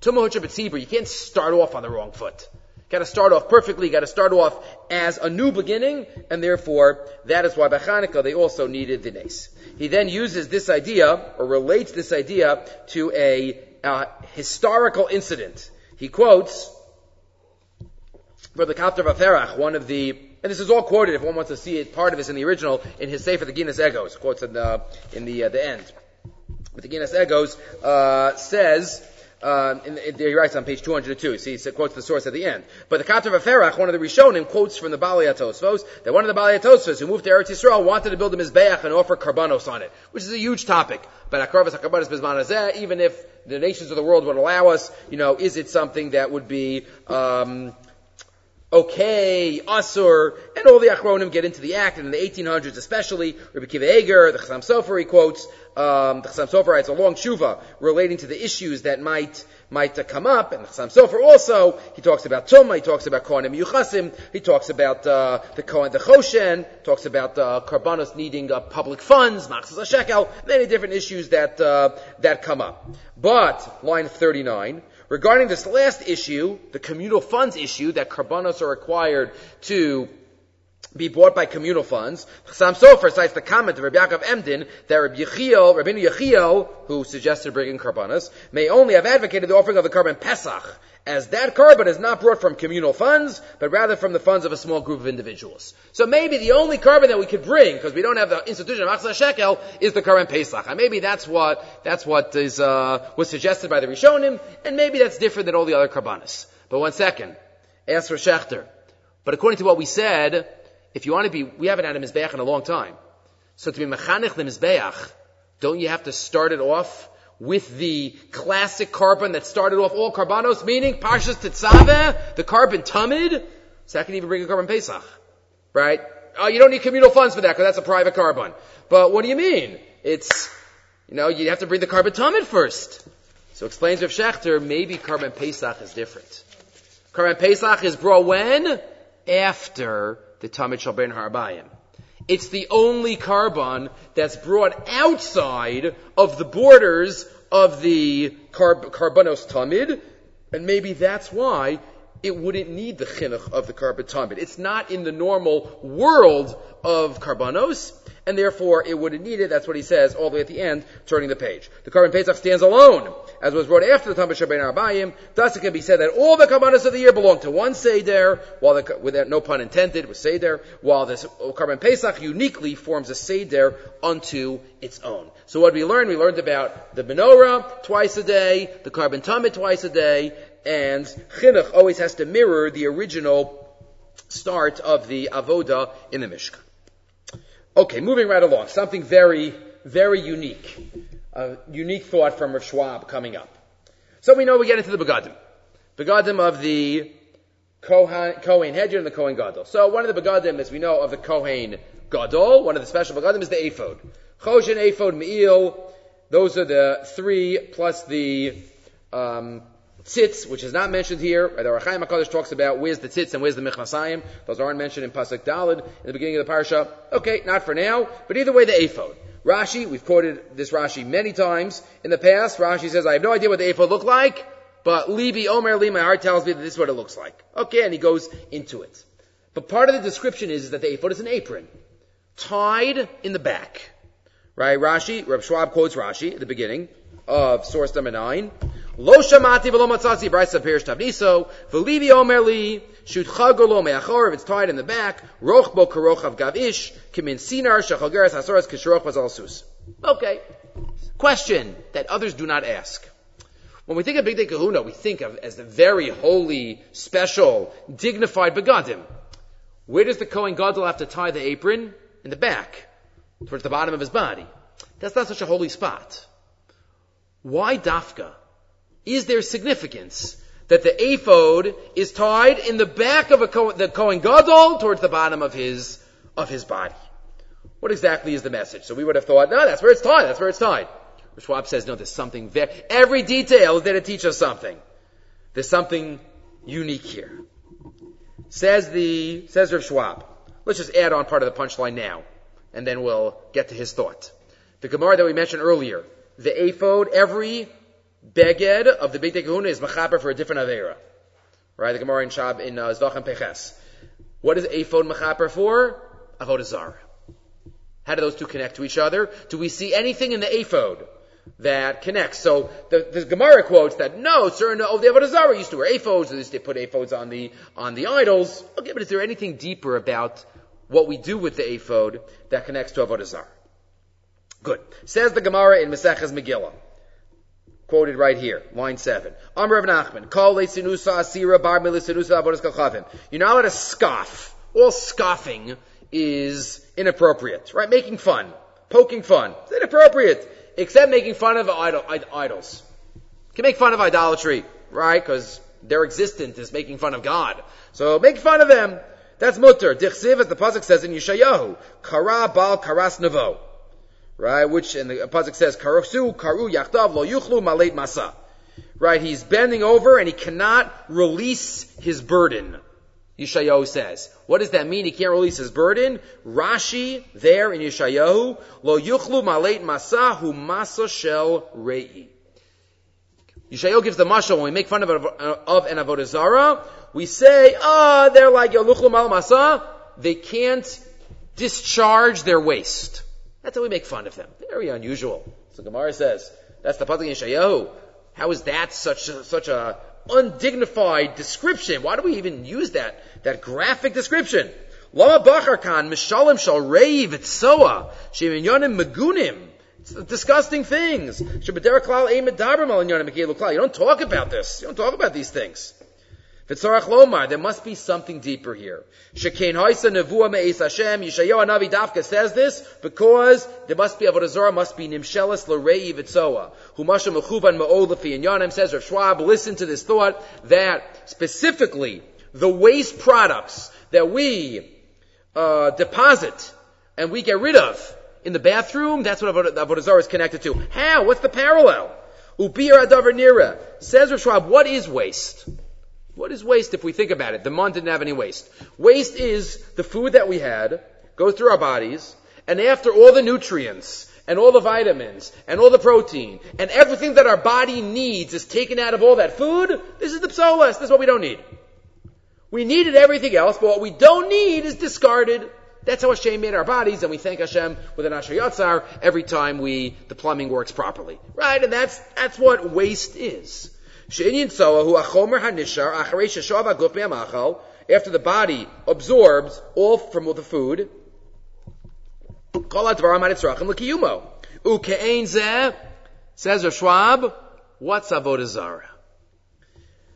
Tumah you can't start off on the wrong foot. Got to start off perfectly. Got to start off as a new beginning, and therefore that is why by they also needed the nace. He then uses this idea or relates this idea to a uh, historical incident. He quotes from the Kaftor Vaferach, one of the and this is all quoted if one wants to see it. Part of this in the original in his Sefer the Ginas Egoz quotes in the in the uh, the end. But the Ginas Egoz uh, says um, in, in, he writes on page 202. See, he quotes the source at the end. But the Kaftor Vaferach, one of the Rishonim, quotes from the Bali Atosvos that one of the Atosvos who moved to Eretz Yisrael wanted to build a Mizbeach and offer karbanos on it, which is a huge topic. But Akarvas HaKarbanos even if the nations of the world would allow us, you know, is it something that would be, um, okay, asur, and all the achronim get into the act, and in the 1800s especially, Rabbi Akiva Eiger, the Chassam Sofer, he quotes, um, the Chassam Sofer writes a long shuva relating to the issues that might might uh, come up, and the Chassam Sofer also, he talks about Tumah, he talks about Kohanim Yuchasim, he talks about uh, the Kohen, the Choshen, talks about uh, Karbanos needing uh, public funds, Machzas Shekel, many different issues that, uh, that come up. But, line 39, Regarding this last issue, the communal funds issue, that karbanos are required to be bought by communal funds. Chassam Sofer cites the comment of Rabbi Yaakov Emden that Rabbi Yechiel, Rabbi Yechiel, who suggested bringing karbanos, may only have advocated the offering of the korban Pesach as that korban is not brought from communal funds, but rather from the funds of a small group of individuals. So maybe the only korban that we could bring, because we don't have the institution of Achsa Shekel, is the korban Pesach. And maybe that's what, that's what is, uh, was suggested by the Rishonim, and maybe that's different than all the other karbanos. But one second. Ask for Schachter. But according to what we said, if you want to be, we haven't had a Mizbeach in a long time. So to be Mechanech the Mizbeach, don't you have to start it off with the classic korban that started off all karbanos, meaning Parshas Tetzaveh, the korban Tamid. So that can even bring a korban Pesach. Right? Oh, you don't need communal funds for that because that's a private korban. But what do you mean? It's, you know, you have to bring the korban Tamid first. So explains Rav Schachter, maybe korban Pesach is different. Korban Pesach is brought when? After the Tamid Shalbein Harabayim. It's the only korban that's brought outside of the borders of the carb- karbanos tamid, and maybe that's why it wouldn't need the chinuch of the korban tamid. It's not in the normal world of karbanos, and therefore it wouldn't need it. That's what he says all the way at the end, turning the page. The carbon Pesach stands alone, as was brought after the Tamid Shabbein Arbayim. Thus it can be said that all the karbanos of the year belong to one Seder, while the, with no pun intended, with Seder, while this korban Pesach uniquely forms a Seder unto its own. So what we learned, we learned about the menorah twice a day, the korban tamid twice a day, and chinuch always has to mirror the original start of the avoda in the Mishkan. Okay, moving right along. Something very, very unique. A unique thought from Rav Schwab coming up. So we know we get into the Begadim. Begadim of the Kohen, Kohen Hedger and the Kohen Gadol. So one of the Begadim, as we know, of the Kohen Gadol, one of the special Begadim is the Ephod. Choshen, Ephod, Me'il, those are the three plus the um, tzitz, which is not mentioned here. The Rachaim HaKadosh talks about where's the tzitz and where's the mechnasayim. Those aren't mentioned in Pasuk Dalid in the beginning of the parsha. Okay, not for now, but either way, the ephod. Rashi, we've quoted this Rashi many times in the past. Rashi says, I have no idea what the ephod looked like, but Libi Omer Li, my heart tells me that this is what it looks like. Okay, and he goes into it. But part of the description is, that the ephod is an apron, tied in the back. Right? Rashi, Reb Schwab quotes Rashi at the beginning of source number nine. Lo shamati v'lo matzatzi braysa perish tavniso v'livi omer li shoot chagolo me'achor if it's tied in the back roch bo karoch av gav kimin sinar shachageres hasoras kishroch vazal sus. Okay. Question that others do not ask. When we think of Bigdei Kahuna, we think of as the very holy, special, dignified begadim. Where does the Kohen Gadol have to tie the apron? In the back, towards the bottom of his body. That's not such a holy spot. Why dafka? Is there significance that the ephod is tied in the back of a the Kohen Gadol towards the bottom of his of his body? What exactly is the message? So we would have thought, no, that's where it's tied. That's where it's tied. Schwab says, no, there's something there. Every detail is there to teach us something. There's something unique here. Says the says Rav Schwab. Let's just add on part of the punchline now, and then we'll get to his thought. The Gemara that we mentioned earlier, the ephod, every beged of the Beit Kahuna is machaper for a different avera. Right? The Gemara in Shab in uh, Zvachim Peches. What is ephod machaper for? Avodah Zarah. How do those two connect to each other? Do we see anything in the ephod that connects? So the, the Gemara quotes that no, certain of the Avodah Zarah used to wear ephods, or they put ephods on the on the idols. Okay, but is there anything deeper about what we do with the ephod that connects to Avodah Zarah? Good. Says the Gemara in Maseches Megillah. Quoted right here, line seven. Amr of Nachman, Kol sinusa asira bar sinusa kachavim. You're not allowed to scoff. All scoffing is inappropriate, right? Making fun, poking fun. It's inappropriate. Except making fun of idol, idols. You can make fun of idolatry, right? Because their existence is making fun of God. So make fun of them. That's mutter. Dichsiv, as the pasuk says in Yeshayahu, kara bal karas nevo right? Which in the pasuk says, "Karosu karu yachtav lo yuchlu malet masa." Right? He's bending over and he cannot release his burden. Yeshayahu says. What does that mean? He can't release his burden. Rashi there in Yeshayahu, lo yuchlu malet masa hu masa shel rei. Yeshayahu gives the mashal when we make fun of, of an avodah zara, we say, ah, oh, they're like yuchlu mal masa. They can't discharge their waste. That's how we make fun of them. Very unusual. So Gemara says, that's the Pasuk in Shayahu. How is that such a, such a undignified description? Why do we even use that, that graphic description? Lama Bachar Khan, Mishalim Shal Reiv Itzoa, Sheminyonim Megunim. It's disgusting things. You don't talk about this. You don't talk about these things. V'tzarach lomar, there must be something deeper here. Shekain haisa nevua me'es Hashem, Yeshayahu Navi Dafka says this because there must be, Avodah Zarah must be nimshelis l'rei v'tzoa. Humasha mechuvan ma'olafi. And Yonim says, Rav Schwab, listen to this thought that specifically the waste products that we uh, deposit and we get rid of in the bathroom, that's what Avodah Zarah is connected to. How? What's the parallel? Ubir adavar nira. Says Rav Schwab, what is waste? What is waste if we think about it? The man didn't have any waste. Waste is the food that we had, goes through our bodies, and after all the nutrients, and all the vitamins, and all the protein, and everything that our body needs is taken out of all that food, this is the psolas. This is what we don't need. We needed everything else, but what we don't need is discarded. That's how Hashem made our bodies, and we thank Hashem with an Asher Yatzar every time we, the plumbing works properly. Right? And that's, that's what waste is. After the body absorbs all from the food, says Rav Schwab, what's Avodah Zarah?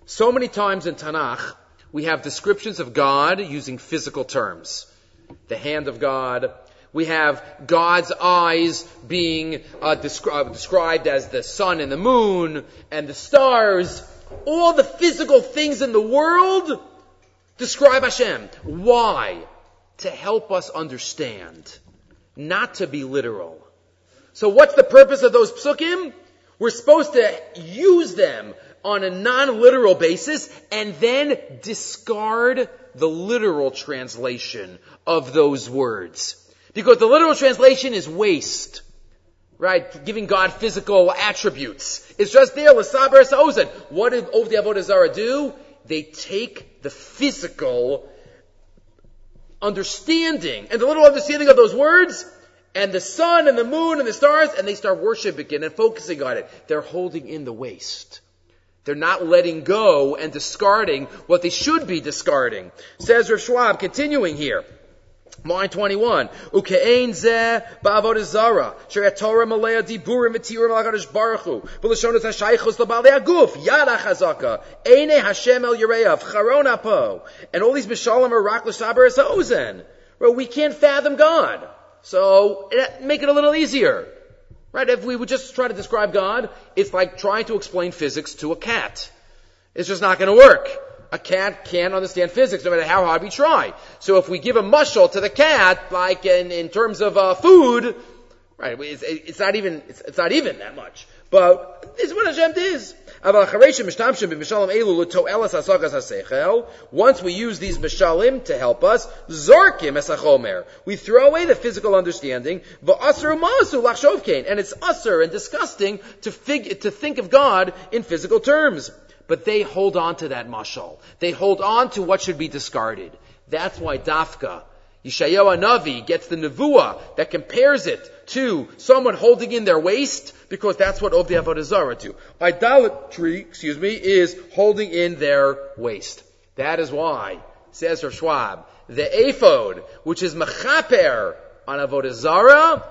So many times in Tanakh, we have descriptions of God using physical terms. The hand of God, we have God's eyes being uh, descri- uh, described as the sun and the moon and the stars. All the physical things in the world describe Hashem. Why? To help us understand, not to be literal. So what's the purpose of those psukim? We're supposed to use them on a non-literal basis and then discard the literal translation of those words. Because the literal translation is waste. Right? Giving God physical attributes. It's just there, Lasaber Ozen. What did Ovdi Avodah Zarah do? They take the physical understanding and the literal understanding of those words and the sun and the moon and the stars and they start worshiping it and focusing on it. They're holding in the waste. They're not letting go and discarding what they should be discarding. Says Rav Schwab, continuing here. Line 21. Uke'ein zeh. And all these mishalim are rak l'shaber es we can't fathom God. So, eh, make it a little easier. Right? If we would just try to describe God, it's like trying to explain physics to a cat. It's just not going to work. A cat can't understand physics no matter how hard we try. So if we give a mushal to the cat, like in, in terms of uh, food, right? It's, it's not even it's, it's, not even that much. But this is what Hashem is. Once we use these mishalim to help us. We throw away the physical understanding, and it's usser and disgusting to, fig- to think of God in physical terms. But they hold on to that mashal. They hold on to what should be discarded. That's why Dafka, Yeshayahu Navi gets the nevuah that compares it to someone holding in their waist because that's what Ovdi Avodah Zarah do. Idolatry, excuse me, is holding in their waist. That is why, says Rav Schwab, the ephod, which is mechaper on Avodah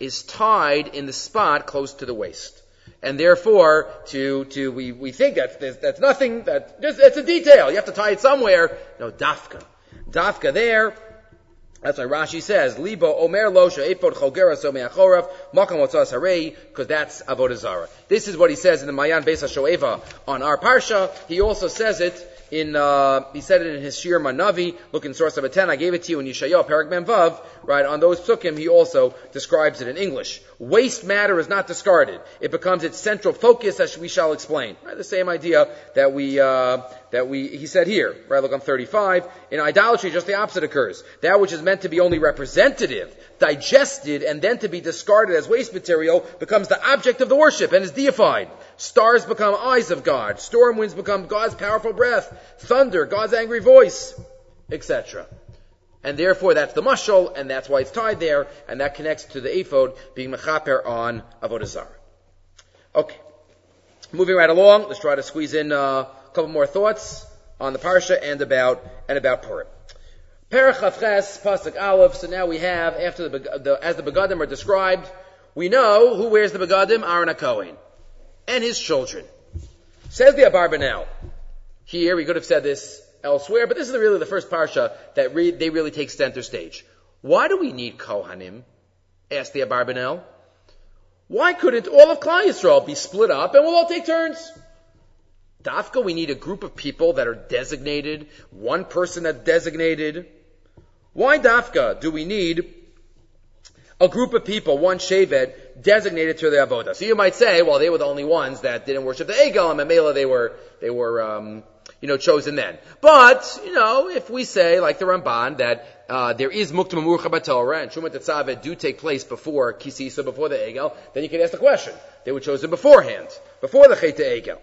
is tied in the spot close to the waist. And therefore, to, to, we, we think that's, that's nothing, that, it's a detail. You have to tie it somewhere. No, dafka. Dafka there, that's why Rashi says, Libo Omer Losha Epod Cholgera So Meachorav Makam Otzas Harei, because that's Avodah Zarah. This is what he says in the Mayan Beis Shoeva on our Parsha. He also says it in, uh, he said it in his Shir Manavi, look in source number 10, I gave it to you in Yeshayahu, Parak Vav, right, on those psukim, he also describes it in English. Waste matter is not discarded. It becomes its central focus, as we shall explain. Right, the same idea that we, uh, that we, he said here, right, look on 35. In idolatry, just the opposite occurs. That which is meant to be only representative, digested, and then to be discarded as waste material becomes the object of the worship and is deified. Stars become eyes of God. Storm winds become God's powerful breath. Thunder, God's angry voice, etc. And therefore, that's the mashal, and that's why it's tied there, and that connects to the ephod being mechaper on avodah zarah. Okay, moving right along. Let's try to squeeze in uh, a couple more thoughts on the parsha and about and about Purim. Perach Chavches Pasuk Aleph. So now we have after the, the as the begadim are described, we know who wears the begadim. Aaron Cohen and his children. Says the Abarbanel. Here, we could have said this elsewhere, but this is really the first parsha that re- they really take center stage. Why do we need Kohanim? asked the Abarbanel. Why couldn't all of Klal Yisrael be split up and we'll all take turns? Dafka, we need a group of people that are designated, one person that's designated. Why Dafka do we need a group of people, one Shevet, designated to the Avodah. So you might say, well, they were the only ones that didn't worship the Egel, and Mamela they were, they were, um, you know, chosen then. But, you know, if we say, like the Ramban, that uh, there is Mukta Mamur and Shumat Tetzaveh do take place before Kisisa, before the Egel, then you can ask the question. They were chosen beforehand, before the Cheta Egel.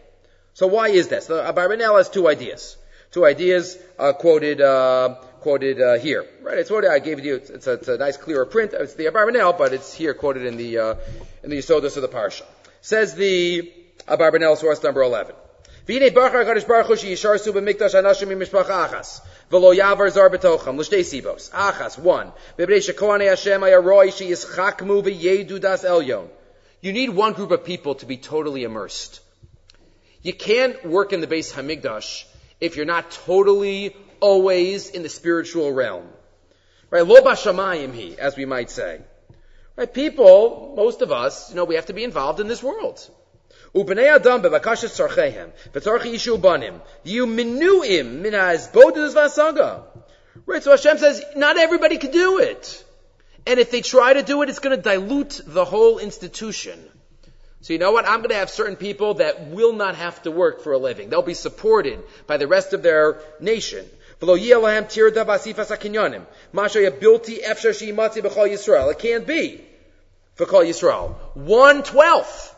So why is this? The Abarbanel has two ideas. Two ideas uh, quoted uh, quoted uh, here. Right, it's what I gave you. It's, it's, a, it's a, nice, clearer print. It's the Abarbanel, but it's here quoted in the uh, in the Yisodos of the Parsha. Says the Abarbanel, source number 11 one, You need one group of people to be totally immersed. You can't work in the Beis Hamikdash if you're not totally always in the spiritual realm. Right? Lo bashamayim he, as we might say. Right? People, most of us, you know, we have to be involved in this world. Ubnei adam bebakashas tzarchehem, v'tzarchi yishu banim, you minuim min ha'ezbodus v'asaga. Right, so Hashem says, not everybody can do it. And if they try to do it, it's going to dilute the whole institution. So you know what? I'm going to have certain people that will not have to work for a living. They'll be supported by the rest of their nation. It can't be for Kol Yisrael. One twelfth.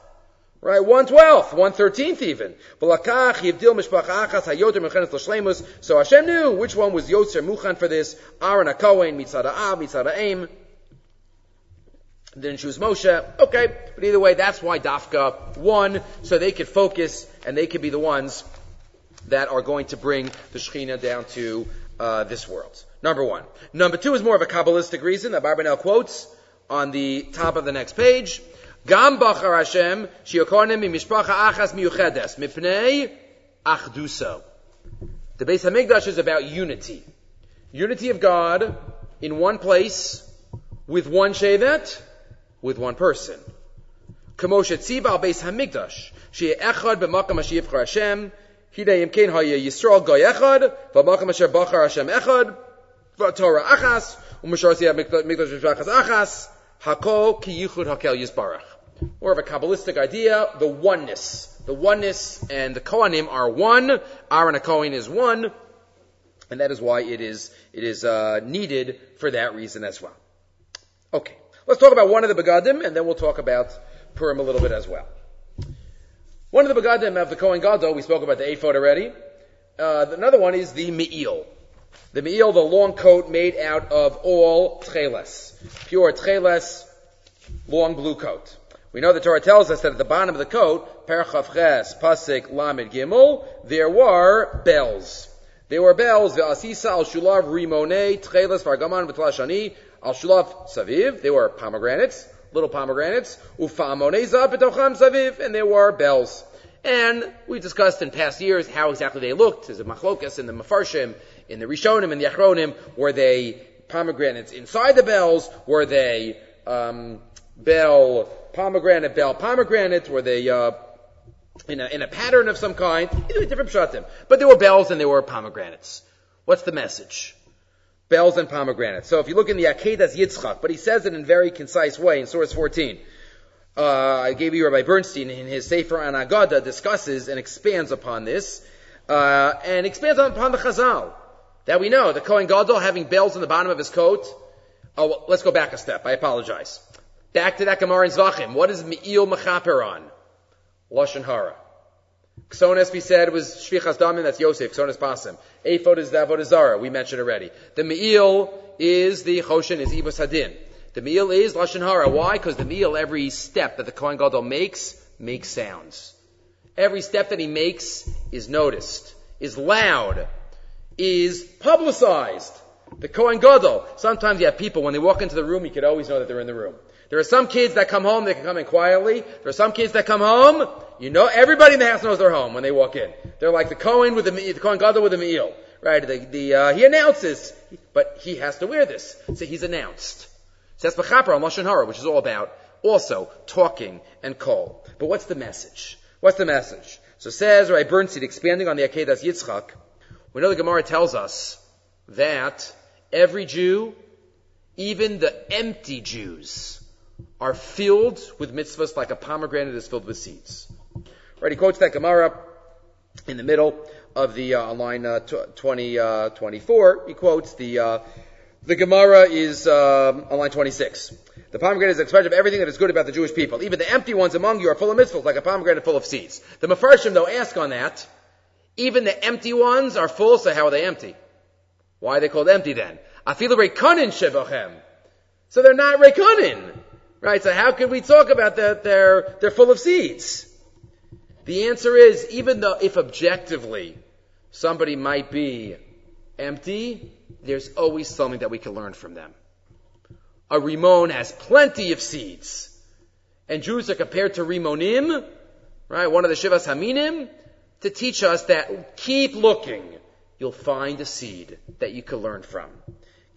Right, one twelfth, one thirteenth even. So Hashem knew which one was Yotzer Muchan for this. Aaron HaKohen, Mitzada Av, Mitzada Aim. Didn't choose Moshe. Okay, but either way, that's why Dafka won, so they could focus and they could be the ones that are going to bring the Shekhinah down to uh, this world. Number one. Number two is more of a Kabbalistic reason that Barbanel quotes on the top of the next page. Gam bachar Hashem shiokonim mishpacha achas miyuchedes mipnei achduso. The Beis Hamikdash is about unity. Unity of God in one place with one Shevet with one person. Kamosha Tziba Beis Hamikdash. She Echad b'makam Hashem Hashem. Hidei Yimkein Haya Yisrael Goy Echad. V'makam Asher Bachar Hashem Echad. V'Torah Achas. U'Mashar Siyah Mikdash Mishpachas Achas. Hakol Ki Yichud Hakel Yisbarach. More of a Kabbalistic idea, the oneness. The oneness and the Kohanim are one. Aaron a Kohen is one. And that is why it is, it is, uh, needed for that reason as well. Okay. Let's talk about one of the begadim, and then we'll talk about Purim a little bit as well. One of the begadim of the Kohen Gadol, we spoke about the ephod already. Uh, another one is the me'il. The me'il, the long coat made out of all tcheles. Pure tcheles, long blue coat. We know the Torah tells us that at the bottom of the coat, Perchav Ches, Pasik, Lamed Gimel, there were bells. There were bells, Ve'asisa al Shulav Rimone, Tcheles Vargaman V'tlashani, al Shulav Saviv, they were pomegranates, little pomegranates, Ufamoneza B'tocham Saviv, and there were bells. And we discussed in past years how exactly they looked. There's a machlokas in the Mefarshim, in the Rishonim, in the Achronim. Were they pomegranates inside the bells? Were they um, bell pomegranate, bell pomegranates Were they uh, in, a, in a pattern of some kind? Different pshatim. But there were bells and there were pomegranates. What's the message? Bells and pomegranates. So if you look in the Akedas Yitzchak, but he says it in a very concise way in source 14 uh, I gave you Rabbi Bernstein in his Sefer on Agada discusses and expands upon this, uh, and expands upon the Chazal that we know. The Kohen Gadol having bells on the bottom of his coat. Oh, let's go back a step. I apologize. Back to that Gemara in Zvachim. What is Me'il Mechaper on? Lashon Hara. Ksones, we said, was Shvichas Damin, that's Yosef, Ksones Pasim. Ephod is the Avodah we mentioned already. The Me'il is the Choshen, is Ibus Hadin. The meal is lashon hara. Why? Because the meal, every step that the kohen gadol makes, makes sounds. Every step that he makes is noticed, is loud, is publicized. The kohen gadol. Sometimes you have people when they walk into the room, you could always know that they're in the room. There are some kids that come home, they can come in quietly. There are some kids that come home, you know, everybody in the house knows they're home when they walk in. They're like the Cohen with the, the Kohen Gadol with the meal, right? The, the, uh, he announces, but he has to wear this. So he's announced. So that's Bechaper on Lashon Hara, which is all about also talking and call. But what's the message? What's the message? So says Rabbi Bernstein, expanding on the Akedas Yitzchak, we know the Gemara tells us that every Jew, even the empty Jews, are filled with mitzvahs like a pomegranate is filled with seeds. Right, he quotes that Gemara in the middle of the, uh, line uh, 20, uh, 24, he quotes the, uh, the Gemara is um, on line 26. The pomegranate is an expression of everything that is good about the Jewish people. Even the empty ones among you are full of mitzvahs, like a pomegranate full of seeds. The Mefarshim, though, ask on that. Even the empty ones are full, so how are they empty? Why are they called empty then? Afilu rekonin shevachem. So they're not rekonin. Right, so how can we talk about that they're, they're full of seeds? The answer is, even though if objectively somebody might be empty, there's always something that we can learn from them. A rimon has plenty of seeds. And Jews are compared to rimonim, right? One of the Shivas Haminim, to teach us that keep looking. You'll find a seed that you can learn from.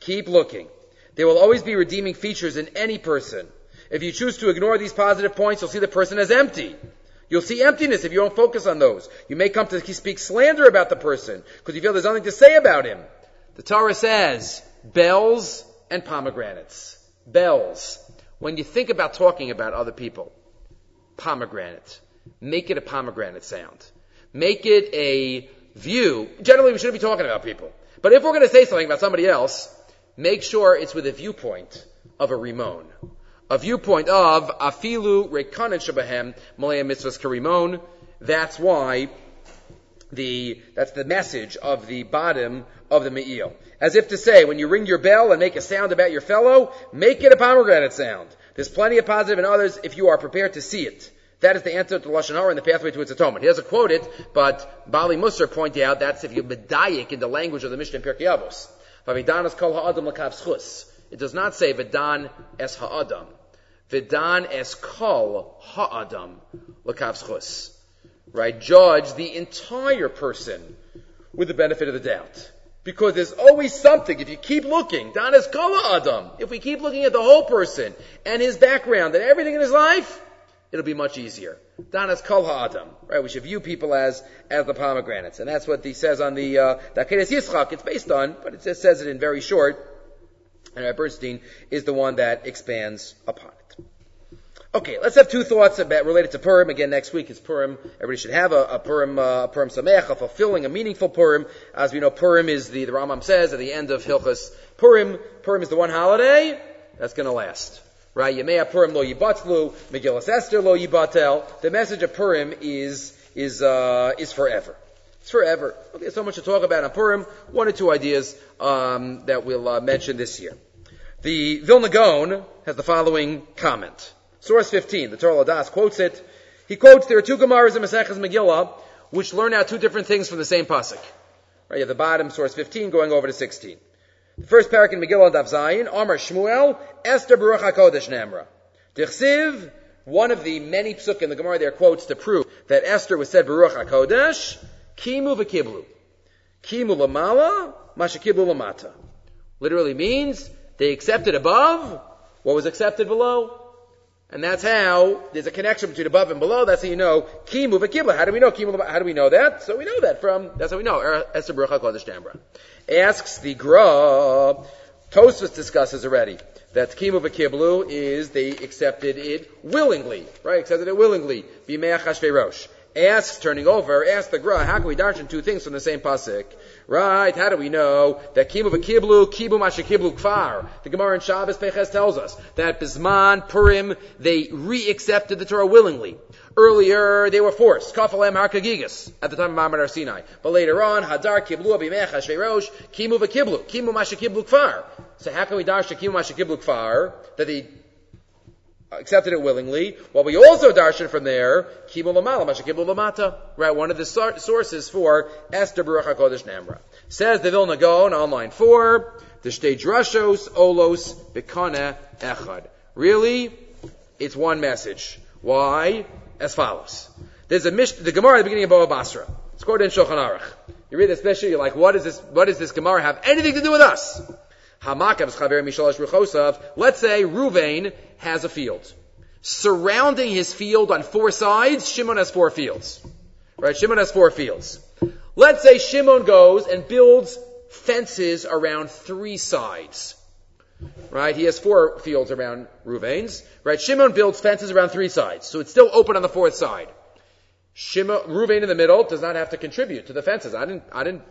Keep looking. There will always be redeeming features in any person. If you choose to ignore these positive points, you'll see the person as empty. You'll see emptiness if you don't focus on those. You may come to speak slander about the person because you feel there's nothing to say about him. The Torah says bells and pomegranates. Bells. When you think about talking about other people, pomegranate. Make it a pomegranate sound. Make it a view. Generally, we shouldn't be talking about people. But if we're going to say something about somebody else, make sure it's with a viewpoint of a rimon. A viewpoint of afilu rekanet shabahem malaya mitzvahs karimon. That's why the, that's the message of the bottom of the Me'il. As if to say, when you ring your bell and make a sound about your fellow, make it a pomegranate sound. There's plenty of positive in others if you are prepared to see it. That is the answer to Lashon Hara and the pathway to its atonement. He doesn't quote it, but Bali Musar pointed out that's if you medayik in the language of the Mishnah in Pirkei Avos. It does not say Vidan es ha'adam. Vidan es kol ha'adam l'kav Right? Judge the entire person with the benefit of the doubt. Because there's always something, if you keep looking, Dan is Kala Adam, if we keep looking at the whole person and his background and everything in his life, it'll be much easier. Danas kol ha'adam, right? We should view people as, as the pomegranates. And that's what he says on the, uh, Dakedes Yitzchak, it's based on, but it just says it in very short. And Bernstein is the one that expands upon. Okay, let's have two thoughts about related to Purim. Again, next week is Purim. Everybody should have a, a Purim, uh, Purim Sameach, a fulfilling, a meaningful Purim. As we know, Purim is the, the Rambam says at the end of Hilchas Purim. Purim is the one holiday that's going to last. Right? Yemei Purim lo yibatlu, Megillas Esther lo yibatel. The message of Purim is, is, uh, is forever. It's forever. Okay, so much to talk about on Purim. One or two ideas um, that we'll uh, mention this year. The Vilna Gaon has the following comment. Source 15, the Torah Ladas quotes it. He quotes, there are two Gemaras in Maseches Megillah which learn out two different things from the same pasuk. Right, you have the bottom, source 15, going over to 16. The first parak in Megillah Dav Zayin, Amar Shmuel, Esther Baruch HaKodesh Namra. Dichsiv, one of the many psuk in the Gemara there quotes to prove that Esther was said Baruch HaKodesh, Kimu v'kiblu. Kimu lamala, mashakiblu lamata. Literally means they accepted above what was accepted below. And that's how there's a connection between above and below. That's how you know kimu v'kibla. How do we know kimu? How do we know that? So we know that from that's how we know er, Esther Baruch Kodesh Dambra. Asks the Gra. Tosfos discusses already that kimu v'kiblu is they accepted it willingly, right? Accepted it willingly. B'meach asks, turning over, asks the Gra, how can we darshan two things from the same pasuk? Right, how do we know that kibu v'kiblu, kibu mashakiblu kfar? The Gemara in Shabbos Peches tells us that Bisman, Purim, they re-accepted the Torah willingly. Earlier, they were forced. Kafalem harkagigas at the time of Ma'amad Sinai. But later on, Hadar kiblu abimech hashveirosh, kimu v'kiblu, mashakiblu kfar. So how can we darshan kimu mashakiblu kfar? That they accepted it willingly. Well, we also darshan from there, Kibul Lamala, Mashakibul Lamata, right? One of the sources for Esther Baruch HaKodesh Namra. Says the Vilna Gaon on line four, the Shtei Drashos Olos Bikana Echad. Really? It's one message. Why? As follows. There's a mish, the Gemara at the beginning of Baba Basra. It's quoted in Shulchan Aruch. You read this especially, you're like, what does this, what does this Gemara have anything to do with us? Let's say Ruvain has a field. Surrounding his field on four sides, Shimon has four fields. Right? Shimon has four fields. Let's say Shimon goes and builds fences around three sides. Right? He has four fields around Ruvain's. Right? Shimon builds fences around three sides. So it's still open on the fourth side. Shimon, Ruvain in the middle does not have to contribute to the fences. I didn't, I didn't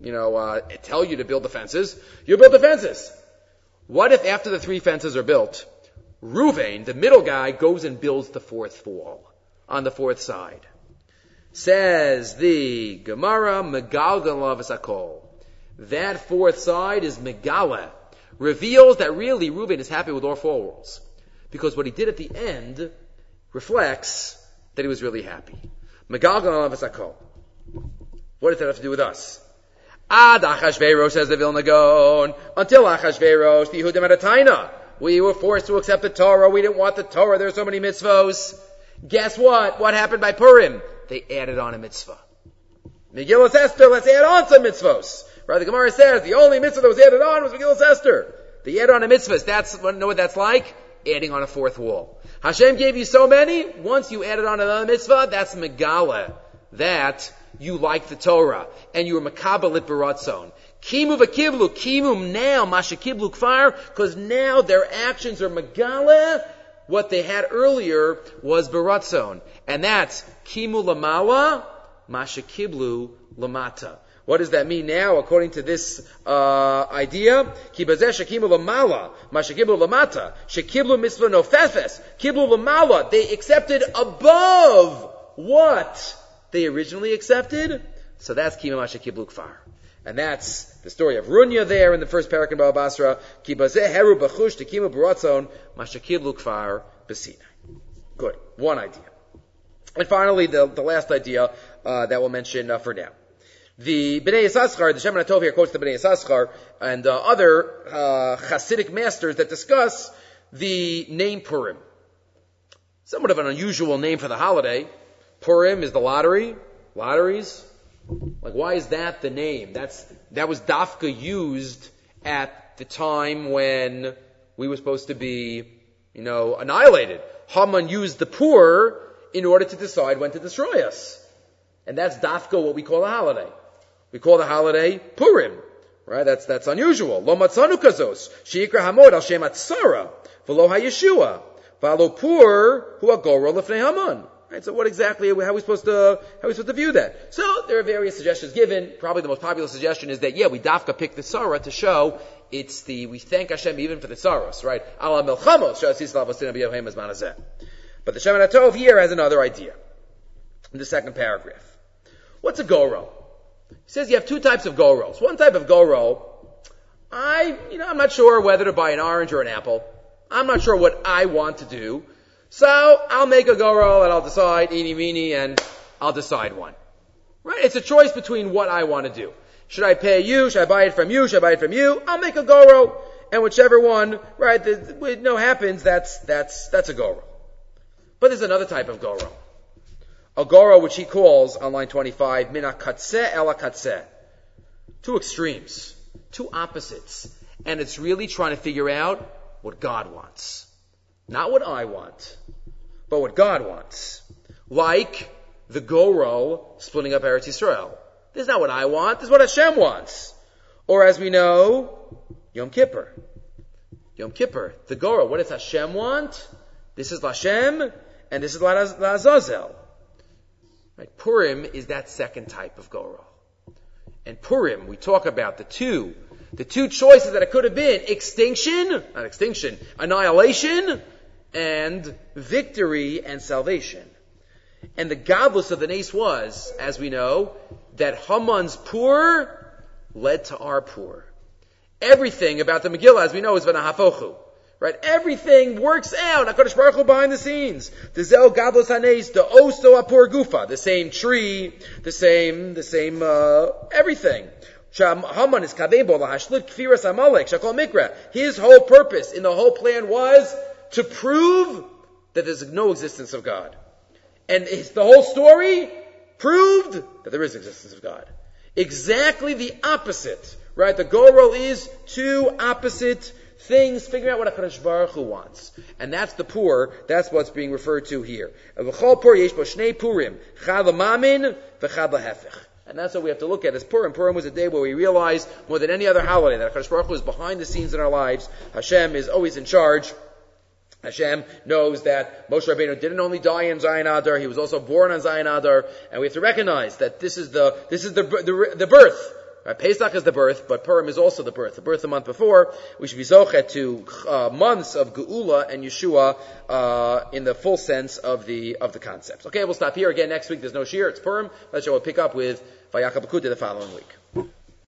you know, uh, tell you to build the fences. You build the fences. What if after the three fences are built, Ruvain, the middle guy, goes and builds the fourth wall on the fourth side? Says the Gemara, Megalgalav Sakol. That fourth side is Megala. Reveals that really Reuben is happy with all four walls. Because what he did at the end reflects that he was really happy. Megalgalav Sakol. What does that have to do with us? Ad Achashverosh, says the Vilna Gaon, until Achashverosh, the Yehudim had a. We were forced to accept the Torah. We didn't want the Torah. There are so many mitzvos. Guess what? What happened by Purim? They added on a mitzvah. Megillah Esther, let's add on some mitzvos. Right? The Gemara says the only mitzvah that was added on was Megillah Esther. They added on a mitzvah. That's, know what that's like? Adding on a fourth wall. Hashem gave you so many, once you added on another mitzvah, that's Megala. That you like the Torah, and you were makabalit baratzon. Kimu v'kiblu, kimum now, mashakiblu kfar, because now their actions are megala. What they had earlier was baratzon. And that's kimu lamala, mashakiblu lamata. What does that mean now, according to this uh, idea? Kibazeh shakimu lamala, mashakiblu lamata, shakiblu mitzvah nofefes, kiblu lamala. They accepted above what? They originally accepted. So that's Kima Masha. And that's the story of Runya there in the first parak in Baba Basra. Kibazeh Heru Bachush Tekima Baratzon Masha Kiblu Kfar Besina. Good. One idea. And finally, the, the last idea uh, that we'll mention uh, for now. The Bnei Yissaschar, the Shemin Tov here quotes the Bnei Yissaschar and uh, other uh, Hasidic masters that discuss the name Purim. Somewhat of an unusual name for the holiday. Purim is the lottery. Lotteries. Like, why is that the name? That's, that was Dafka used at the time when we were supposed to be, you know, annihilated. Haman used the poor in order to decide when to destroy us. And that's dafka, what we call a holiday. We call the holiday Purim. Right? That's, that's unusual. Lo matzanu kazos. Sheikra hamod al shem atzara. V'lo ha-yeshua. V'alo pur hu agoro lefnei Haman. Right? So what exactly, how are we supposed to, how are we supposed to view that? So there are various suggestions given. Probably the most popular suggestion is that, yeah, we dafka pick the Sarah to show it's the, we thank Hashem even for the Saros, right? But the Shemin HaTov here has another idea. In the second paragraph. What's a goro? He says you have two types of goros. One type of goro, I, you know, I'm not sure whether to buy an orange or an apple. I'm not sure what I want to do. So I'll make a goro and I'll decide, eeny meeny, and I'll decide one. Right? It's a choice between what I want to do. Should I pay you? Should I buy it from you? Should I buy it from you? I'll make a goro. And whichever one, right, the, no happens, that's, that's, that's a goro. But there's another type of goro. A goro which he calls on line 25, mina katse ela katse. Two extremes. Two opposites. And it's really trying to figure out what God wants. Not what I want, but what God wants. Like the Goro splitting up Eretz Yisrael. This is not what I want, this is what Hashem wants. Or as we know, Yom Kippur. Yom Kippur, the Goro, what does Hashem want? This is Lashem, and this is Lazazel. Right? Purim is that second type of Goro. And Purim, we talk about the two, the two choices that it could have been, extinction, not extinction, annihilation, and victory and salvation. And the godless of the nace was, as we know, that Haman's poor led to our poor. Everything about the Megillah, as we know, is v'nahafochu. Right? Everything works out. HaKadosh Baruch Hu behind the scenes. The Zel Gadlos Hanes, the Osto Apur Gufa, the same tree, the same, the same, uh, everything. Haman is Kadebo Lahashlit Kfiras Amalek, Shakol Mikra. His whole purpose in the whole plan was to prove that there's no existence of God. And the whole story proved that there is existence of God. Exactly the opposite, right? The goal is two opposite things, figuring out what HaKadosh Baruch Hu wants. And that's the poor, that's what's being referred to here. And that's what we have to look at as Purim. Purim was a day where we realized more than any other holiday that HaKadosh Baruch Hu is behind the scenes in our lives. Hashem is always in charge. Hashem knows that Moshe Rabbeinu didn't only die in Zayin Adar, he was also born on Zayin Adar, and we have to recognize that this is the, this is the, the, the birth. Right? Pesach is the birth, but Purim is also the birth. The birth the month before, we should be zochet to uh, months of Geula and Yeshua uh, in the full sense of the of the concepts. Okay, we'll stop here again next week. There's no shir; it's Purim. Let's show we'll pick up with Vayakhel-Pekudei the following week.